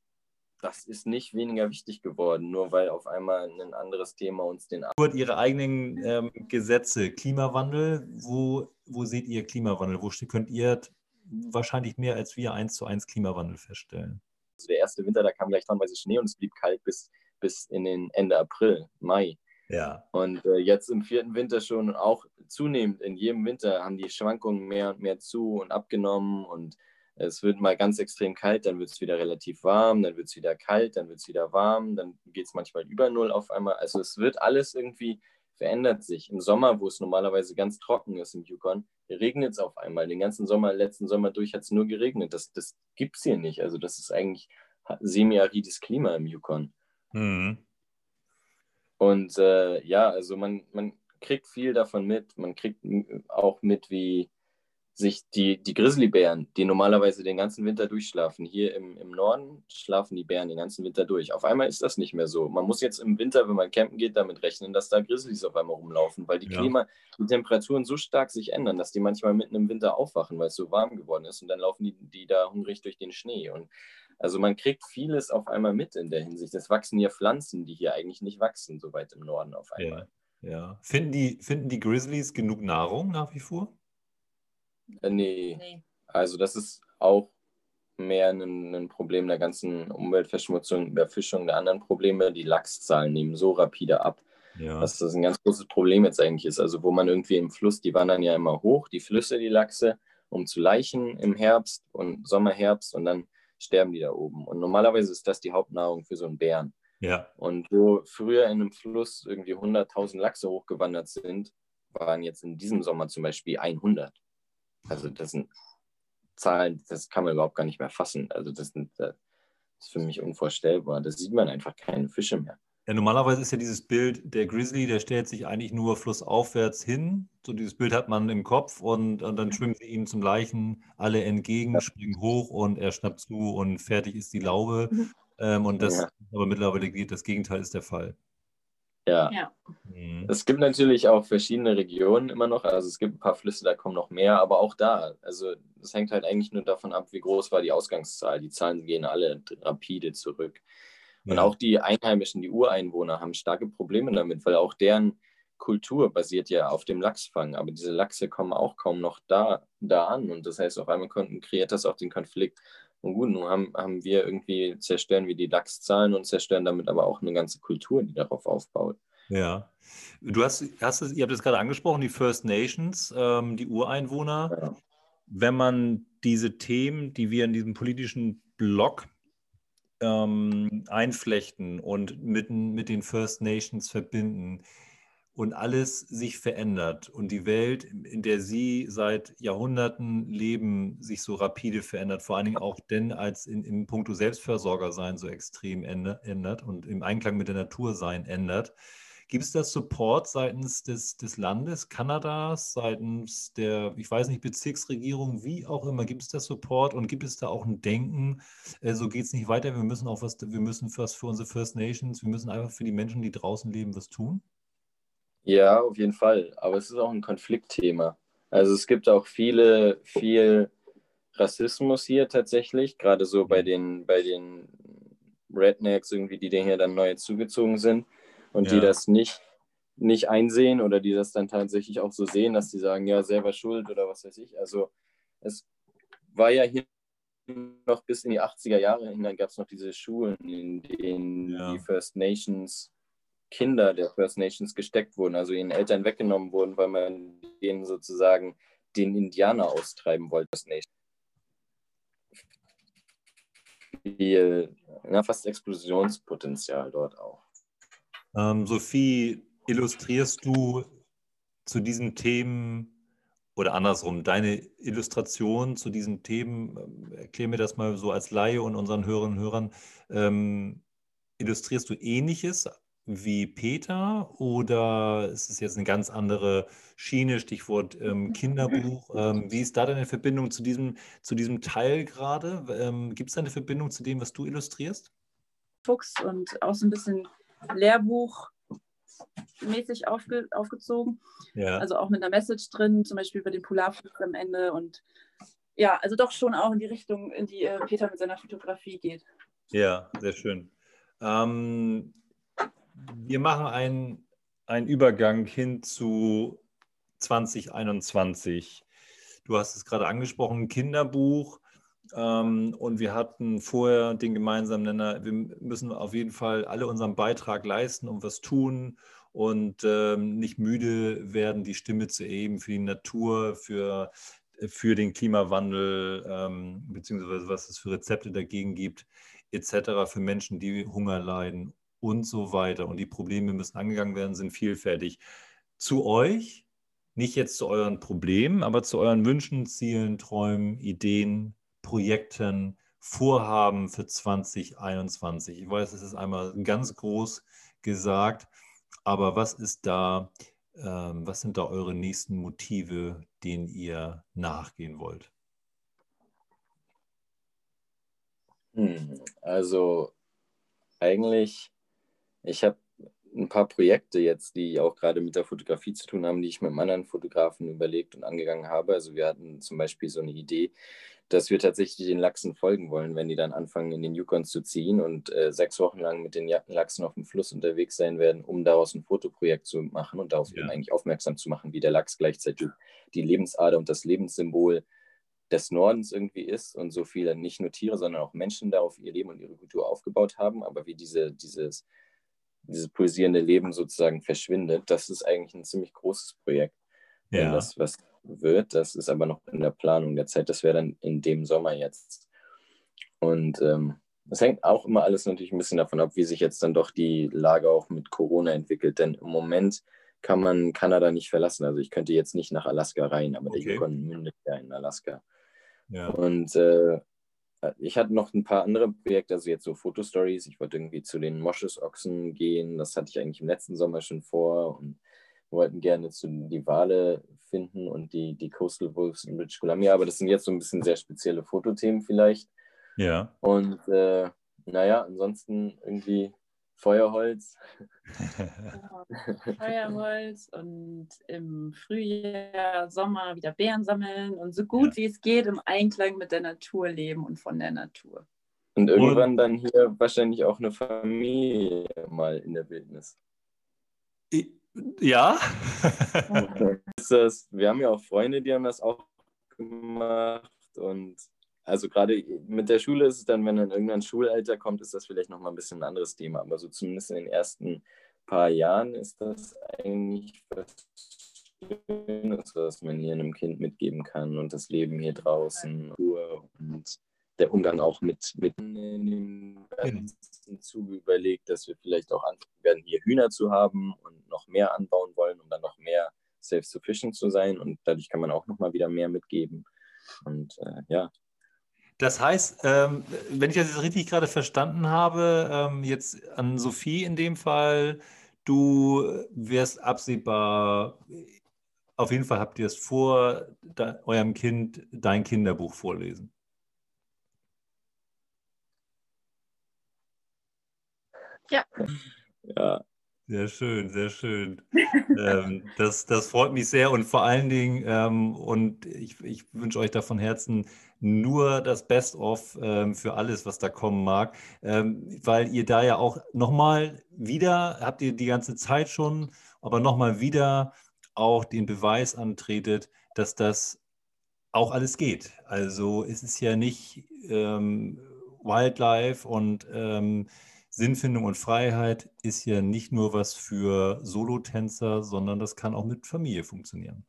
das ist nicht weniger wichtig geworden, nur weil auf einmal ein anderes Thema uns den. Ihre eigenen ähm, Gesetze, Klimawandel, wo, wo seht ihr Klimawandel? Wo könnt ihr wahrscheinlich mehr als wir eins zu eins Klimawandel feststellen? Also der erste Winter, da kam gleich tonnenweise Schnee und es blieb kalt bis, bis in den Ende April, Mai. Ja. Und äh, jetzt im vierten Winter schon auch zunehmend, in jedem Winter haben die Schwankungen mehr und mehr zu und abgenommen und es wird mal ganz extrem kalt, dann wird es wieder relativ warm, dann wird es wieder kalt, dann wird es wieder warm, dann geht es manchmal über Null auf einmal. Also es wird alles irgendwie verändert sich. Im Sommer, wo es normalerweise ganz trocken ist im Yukon, regnet es auf einmal. Den ganzen Sommer, letzten Sommer durch hat es nur geregnet. Das, das gibt es hier nicht. Also das ist eigentlich semi-arides Klima im Yukon. Mhm. Und äh, ja, also man, man kriegt viel davon mit. Man kriegt auch mit, wie sich die, die Grizzlybären, die normalerweise den ganzen Winter durchschlafen, hier im, im Norden schlafen die Bären den ganzen Winter durch. Auf einmal ist das nicht mehr so. Man muss jetzt im Winter, wenn man campen geht, damit rechnen, dass da Grizzlies auf einmal rumlaufen, weil die ja. Klima, die Temperaturen so stark sich ändern, dass die manchmal mitten im Winter aufwachen, weil es so warm geworden ist und dann laufen die, die da hungrig durch den Schnee. Und also man kriegt vieles auf einmal mit in der Hinsicht. Es wachsen hier Pflanzen, die hier eigentlich nicht wachsen, so weit im Norden auf einmal. Ja, ja. Finden, die, finden die Grizzlies genug Nahrung nach wie vor? Äh, nee. nee. Also das ist auch mehr ein, ein, Problem der ganzen Umweltverschmutzung, Überfischung, der anderen Probleme. Die Lachszahlen nehmen so rapide ab, ja. dass das ein ganz großes Problem jetzt eigentlich ist. Also wo man irgendwie im Fluss, die wandern ja immer hoch, die Flüsse, die Lachse, um zu laichen im Herbst und Sommer, Herbst und dann sterben die da oben. Und normalerweise ist das die Hauptnahrung für so einen Bären. Ja. Und wo früher in einem Fluss irgendwie 100.000 Lachse hochgewandert sind, waren jetzt in diesem Sommer zum Beispiel 100. Also das sind Zahlen, das kann man überhaupt gar nicht mehr fassen. Also das, sind, das ist für mich unvorstellbar. Da sieht man einfach keine Fische mehr. Ja, normalerweise ist ja dieses Bild, der Grizzly, der stellt sich eigentlich nur flussaufwärts hin. So dieses Bild hat man im Kopf und, und dann schwimmen sie ihm zum Leichen alle entgegen, ja. springen hoch und er schnappt zu und fertig ist die Laube. Mhm. Ähm, und das, ja. aber mittlerweile geht das Gegenteil ist der Fall. Ja. ja. Mhm. Es gibt natürlich auch verschiedene Regionen immer noch. Also es gibt ein paar Flüsse, da kommen noch mehr, aber auch da. Also es hängt halt eigentlich nur davon ab, wie groß war die Ausgangszahl. Die Zahlen gehen alle rapide zurück. Und auch die Einheimischen, die Ureinwohner haben starke Probleme damit, weil auch deren Kultur basiert ja auf dem Lachsfang. Aber diese Lachse kommen auch kaum noch da, da an. Und das heißt, auf einmal kreiert das auch den Konflikt. Und gut, nun haben, haben wir irgendwie, zerstören wir die Lachszahlen und zerstören damit aber auch eine ganze Kultur, die darauf aufbaut. Ja. Du hast, hast es, ihr habt es gerade angesprochen, die First Nations, ähm, die Ureinwohner. Ja. Wenn man diese Themen, die wir in diesem politischen Block ähm, einflechten und mit, mit den First Nations verbinden und alles sich verändert und die Welt, in der sie seit Jahrhunderten leben, sich so rapide verändert, vor allen Dingen auch denn, als in, im Punkto Selbstversorger sein so extrem ändert und im Einklang mit der Natur sein ändert, Gibt es da Support seitens des, des Landes Kanadas, seitens der, ich weiß nicht, Bezirksregierung, wie auch immer, gibt es da Support und gibt es da auch ein Denken, äh, so geht es nicht weiter, wir müssen auch was, wir müssen was für unsere First Nations, wir müssen einfach für die Menschen, die draußen leben, was tun? Ja, auf jeden Fall. Aber es ist auch ein Konfliktthema. Also es gibt auch viele, viel Rassismus hier tatsächlich, gerade so bei den, bei den Rednecks irgendwie, die hier dann neu zugezogen sind und ja. die das nicht, nicht einsehen oder die das dann tatsächlich auch so sehen, dass die sagen, ja, selber schuld oder was weiß ich. Also es war ja hier noch bis in die 80er Jahre hinein gab es noch diese Schulen, in denen ja. die First Nations Kinder der First Nations gesteckt wurden, also ihren Eltern weggenommen wurden, weil man denen sozusagen den Indianer austreiben wollte. First Nation. Viel, na, fast Explosionspotenzial dort auch. Ähm, Sophie, illustrierst du zu diesen Themen oder andersrum, deine Illustration zu diesen Themen, ähm, erklär mir das mal so als Laie und unseren Hörerinnen und Hörern, ähm, illustrierst du ähnliches wie Peter oder ist es jetzt eine ganz andere Schiene, Stichwort ähm, Kinderbuch? Ähm, wie ist da deine Verbindung zu diesem, zu diesem Teil gerade? Ähm, Gibt es da eine Verbindung zu dem, was du illustrierst? Fuchs und auch so ein bisschen Lehrbuch mäßig aufge, aufgezogen. Ja. Also auch mit einer Message drin, zum Beispiel über den Polarfuchs am Ende. Und ja, also doch schon auch in die Richtung, in die äh, Peter mit seiner Fotografie geht. Ja, sehr schön. Ähm, wir machen einen, einen Übergang hin zu 2021. Du hast es gerade angesprochen, Kinderbuch. Ähm, und wir hatten vorher den gemeinsamen Nenner, wir müssen auf jeden Fall alle unseren Beitrag leisten und was tun und ähm, nicht müde werden, die Stimme zu erheben für die Natur, für, für den Klimawandel, ähm, beziehungsweise was es für Rezepte dagegen gibt, etc., für Menschen, die Hunger leiden und so weiter. Und die Probleme müssen angegangen werden, sind vielfältig. Zu euch, nicht jetzt zu euren Problemen, aber zu euren Wünschen, Zielen, Träumen, Ideen, Projekten, Vorhaben für 2021? Ich weiß, es ist einmal ganz groß gesagt, aber was ist da, ähm, was sind da eure nächsten Motive, denen ihr nachgehen wollt? Hm, also eigentlich, ich habe ein paar Projekte jetzt, die auch gerade mit der Fotografie zu tun haben, die ich mit einem anderen Fotografen überlegt und angegangen habe. Also wir hatten zum Beispiel so eine Idee, dass wir tatsächlich den Lachsen folgen wollen, wenn die dann anfangen, in den Yukon zu ziehen und äh, sechs Wochen lang mit den Lachsen auf dem Fluss unterwegs sein werden, um daraus ein Fotoprojekt zu machen und darauf ja. eben eigentlich aufmerksam zu machen, wie der Lachs gleichzeitig die Lebensader und das Lebenssymbol des Nordens irgendwie ist und so viele, nicht nur Tiere, sondern auch Menschen da auf ihr Leben und ihre Kultur aufgebaut haben, aber wie diese, dieses, dieses pulsierende Leben sozusagen verschwindet, das ist eigentlich ein ziemlich großes Projekt. Ja. Das, was wird. Das ist aber noch in der Planung der Zeit. Das wäre dann in dem Sommer jetzt. Und ähm, das hängt auch immer alles natürlich ein bisschen davon ab, wie sich jetzt dann doch die Lage auch mit Corona entwickelt. Denn im Moment kann man Kanada nicht verlassen. Also ich könnte jetzt nicht nach Alaska rein, aber okay. der Yukon mündet ja in Alaska. Ja. Und äh, ich hatte noch ein paar andere Projekte, also jetzt so Fotostories. Ich wollte irgendwie zu den Mosches-Ochsen gehen. Das hatte ich eigentlich im letzten Sommer schon vor. Und wollten gerne zu die Wale finden und die, die Coastal Wolves in British Columbia, aber das sind jetzt so ein bisschen sehr spezielle Fotothemen vielleicht. Ja. Und äh, naja, ansonsten irgendwie Feuerholz. Feuerholz und im Frühjahr, Sommer wieder Beeren sammeln und so gut ja. wie es geht im Einklang mit der Natur leben und von der Natur. Und irgendwann und, dann hier wahrscheinlich auch eine Familie mal in der Wildnis. Ja. das, wir haben ja auch Freunde, die haben das auch gemacht. Und also gerade mit der Schule ist es dann, wenn dann irgendwann Schulalter kommt, ist das vielleicht nochmal ein bisschen ein anderes Thema. Aber so zumindest in den ersten paar Jahren ist das eigentlich was Schönes, was man hier einem Kind mitgeben kann und das Leben hier draußen und der Umgang auch mit, mit in dem ganzen Zuge überlegt, dass wir vielleicht auch anfangen werden, hier Hühner zu haben und noch mehr anbauen wollen, um dann noch mehr self-sufficient zu sein. Und dadurch kann man auch noch mal wieder mehr mitgeben. Und äh, ja. Das heißt, ähm, wenn ich das jetzt richtig gerade verstanden habe, ähm, jetzt an Sophie in dem Fall, du wirst absehbar, auf jeden Fall habt ihr es vor, eurem Kind dein Kinderbuch vorlesen. Ja. Ja, Sehr schön, sehr schön. ähm, das, das freut mich sehr und vor allen Dingen, ähm, und ich, ich wünsche euch da von Herzen nur das Best-of ähm, für alles, was da kommen mag, ähm, weil ihr da ja auch nochmal wieder, habt ihr die ganze Zeit schon, aber nochmal wieder auch den Beweis antretet, dass das auch alles geht. Also es ist ja nicht ähm, Wildlife und ähm, Sinnfindung und Freiheit ist ja nicht nur was für Solotänzer, sondern das kann auch mit Familie funktionieren.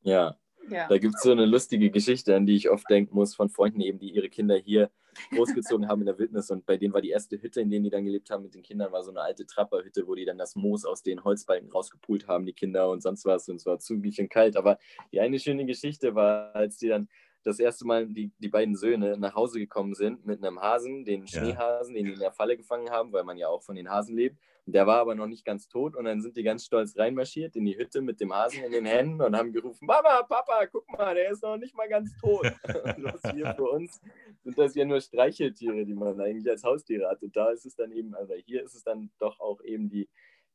Ja, ja. Da gibt es so eine lustige Geschichte, an die ich oft denken muss, von Freunden eben, die ihre Kinder hier großgezogen haben in der Wildnis. Und bei denen war die erste Hütte, in der die dann gelebt haben mit den Kindern, war so eine alte Trapperhütte, wo die dann das Moos aus den Holzbalken rausgepult haben, die Kinder und sonst was. Und es war zugig und kalt. Aber die eine schöne Geschichte war, als die dann das erste Mal die, die beiden Söhne nach Hause gekommen sind mit einem Hasen, den Schneehasen, ja. den die in der Falle gefangen haben, weil man ja auch von den Hasen lebt. Der war aber noch nicht ganz tot und dann sind die ganz stolz reinmarschiert in die Hütte mit dem Hasen in den Händen und haben gerufen, Mama, Papa, guck mal, der ist noch nicht mal ganz tot. und hier für uns sind das ja nur Streicheltiere, die man eigentlich als Haustiere hat. Und da ist es dann eben, also hier ist es dann doch auch eben die,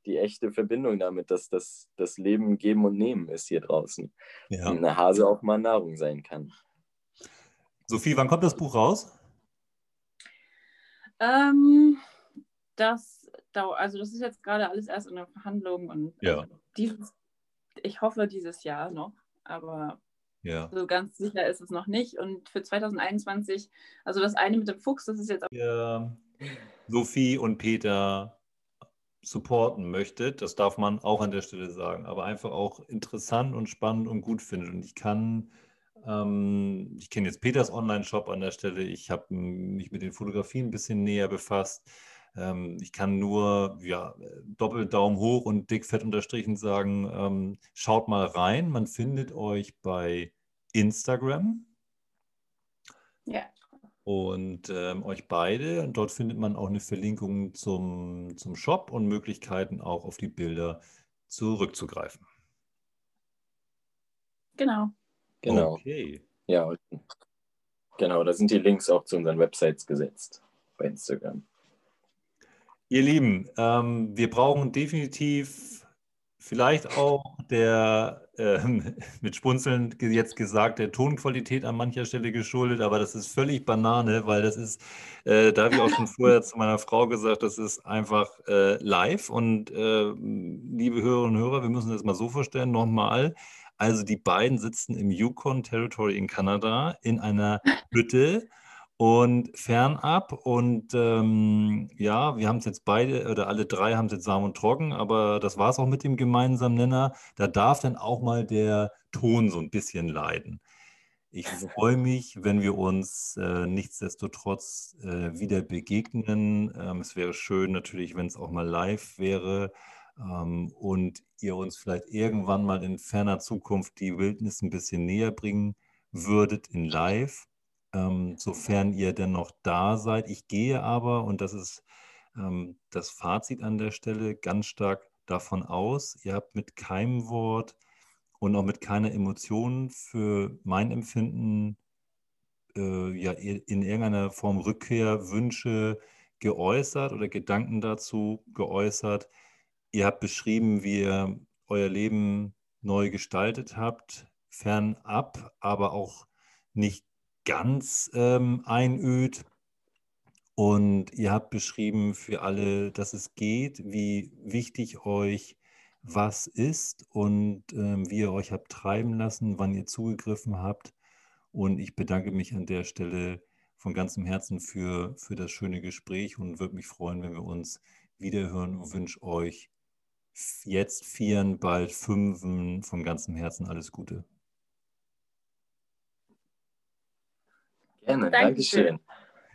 die echte Verbindung damit, dass das, das Leben geben und nehmen ist hier draußen. Ja. Und eine Hase auch mal Nahrung sein kann. Sophie, wann kommt das Buch raus? Ähm, das also das ist jetzt gerade alles erst in der Verhandlung und ja. also dieses, ich hoffe dieses Jahr noch, aber ja. so ganz sicher ist es noch nicht. Und für 2021, also das eine mit dem Fuchs, das ist jetzt auch. Ja, Sophie und Peter supporten möchtet, das darf man auch an der Stelle sagen, aber einfach auch interessant und spannend und gut findet. Und ich kann, ähm, ich kenne jetzt Peters Online-Shop an der Stelle, ich habe mich mit den Fotografien ein bisschen näher befasst. Ähm, ich kann nur ja, doppelt Daumen hoch und dick fett unterstrichen sagen, ähm, schaut mal rein. Man findet euch bei Instagram. Ja. Und ähm, euch beide. Und dort findet man auch eine Verlinkung zum, zum Shop und Möglichkeiten auch auf die Bilder zurückzugreifen. Genau. Genau. Okay. Ja, genau, da sind die Links auch zu unseren Websites gesetzt bei Instagram. Ihr Lieben, ähm, wir brauchen definitiv vielleicht auch der, ähm, mit Spunzeln jetzt gesagt, der Tonqualität an mancher Stelle geschuldet, aber das ist völlig Banane, weil das ist, äh, da habe ich auch schon vorher zu meiner Frau gesagt, das ist einfach äh, live und äh, liebe Hörerinnen und Hörer, wir müssen das mal so vorstellen, nochmal. Also die beiden sitzen im Yukon Territory in Kanada in einer Hütte und fernab. Und ähm, ja, wir haben es jetzt beide oder alle drei haben es jetzt warm und trocken, aber das war es auch mit dem gemeinsamen Nenner. Da darf dann auch mal der Ton so ein bisschen leiden. Ich freue mich, wenn wir uns äh, nichtsdestotrotz äh, wieder begegnen. Ähm, es wäre schön natürlich, wenn es auch mal live wäre und ihr uns vielleicht irgendwann mal in ferner Zukunft die Wildnis ein bisschen näher bringen würdet in live ähm, sofern ihr denn noch da seid. Ich gehe aber, und das ist ähm, das Fazit an der Stelle, ganz stark davon aus, ihr habt mit keinem Wort und auch mit keiner Emotion für mein Empfinden äh, ja, in irgendeiner Form Rückkehr, Wünsche geäußert oder Gedanken dazu geäußert. Ihr habt beschrieben, wie ihr euer Leben neu gestaltet habt, fernab, aber auch nicht ganz ähm, einöd. Und ihr habt beschrieben für alle, dass es geht, wie wichtig euch was ist und ähm, wie ihr euch habt treiben lassen, wann ihr zugegriffen habt. Und ich bedanke mich an der Stelle von ganzem Herzen für, für das schöne Gespräch und würde mich freuen, wenn wir uns wiederhören und wünsche euch jetzt vieren, bald fünfen von ganzem Herzen alles Gute. Gerne, Dankeschön.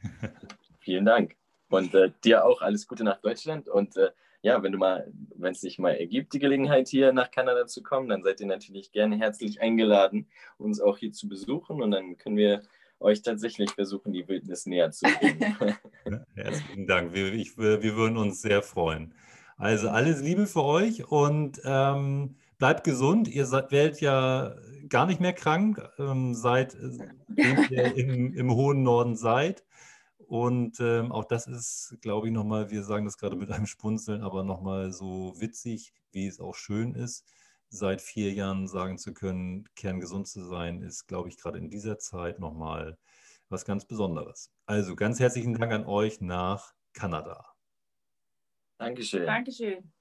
Dankeschön. Vielen Dank. Und äh, dir auch alles Gute nach Deutschland. Und äh, ja, wenn du mal, wenn es sich mal ergibt, die Gelegenheit hier nach Kanada zu kommen, dann seid ihr natürlich gerne herzlich eingeladen, uns auch hier zu besuchen. Und dann können wir euch tatsächlich versuchen, die Wildnis näher zu bringen. Herzlichen Dank. Wir, ich, wir würden uns sehr freuen. Also alles Liebe für euch und ähm, bleibt gesund. Ihr seid, werdet ja gar nicht mehr krank, ähm, seit äh, ihr im, im, hohen Norden seid. Und ähm, auch das ist, glaube ich, nochmal, wir sagen das gerade mit einem Spunzeln, aber nochmal so witzig, wie es auch schön ist, seit vier Jahren sagen zu können, kerngesund zu sein, ist, glaube ich, gerade in dieser Zeit nochmal was ganz Besonderes. Also ganz herzlichen Dank an euch nach Kanada. Dankeschön. Dankeschön.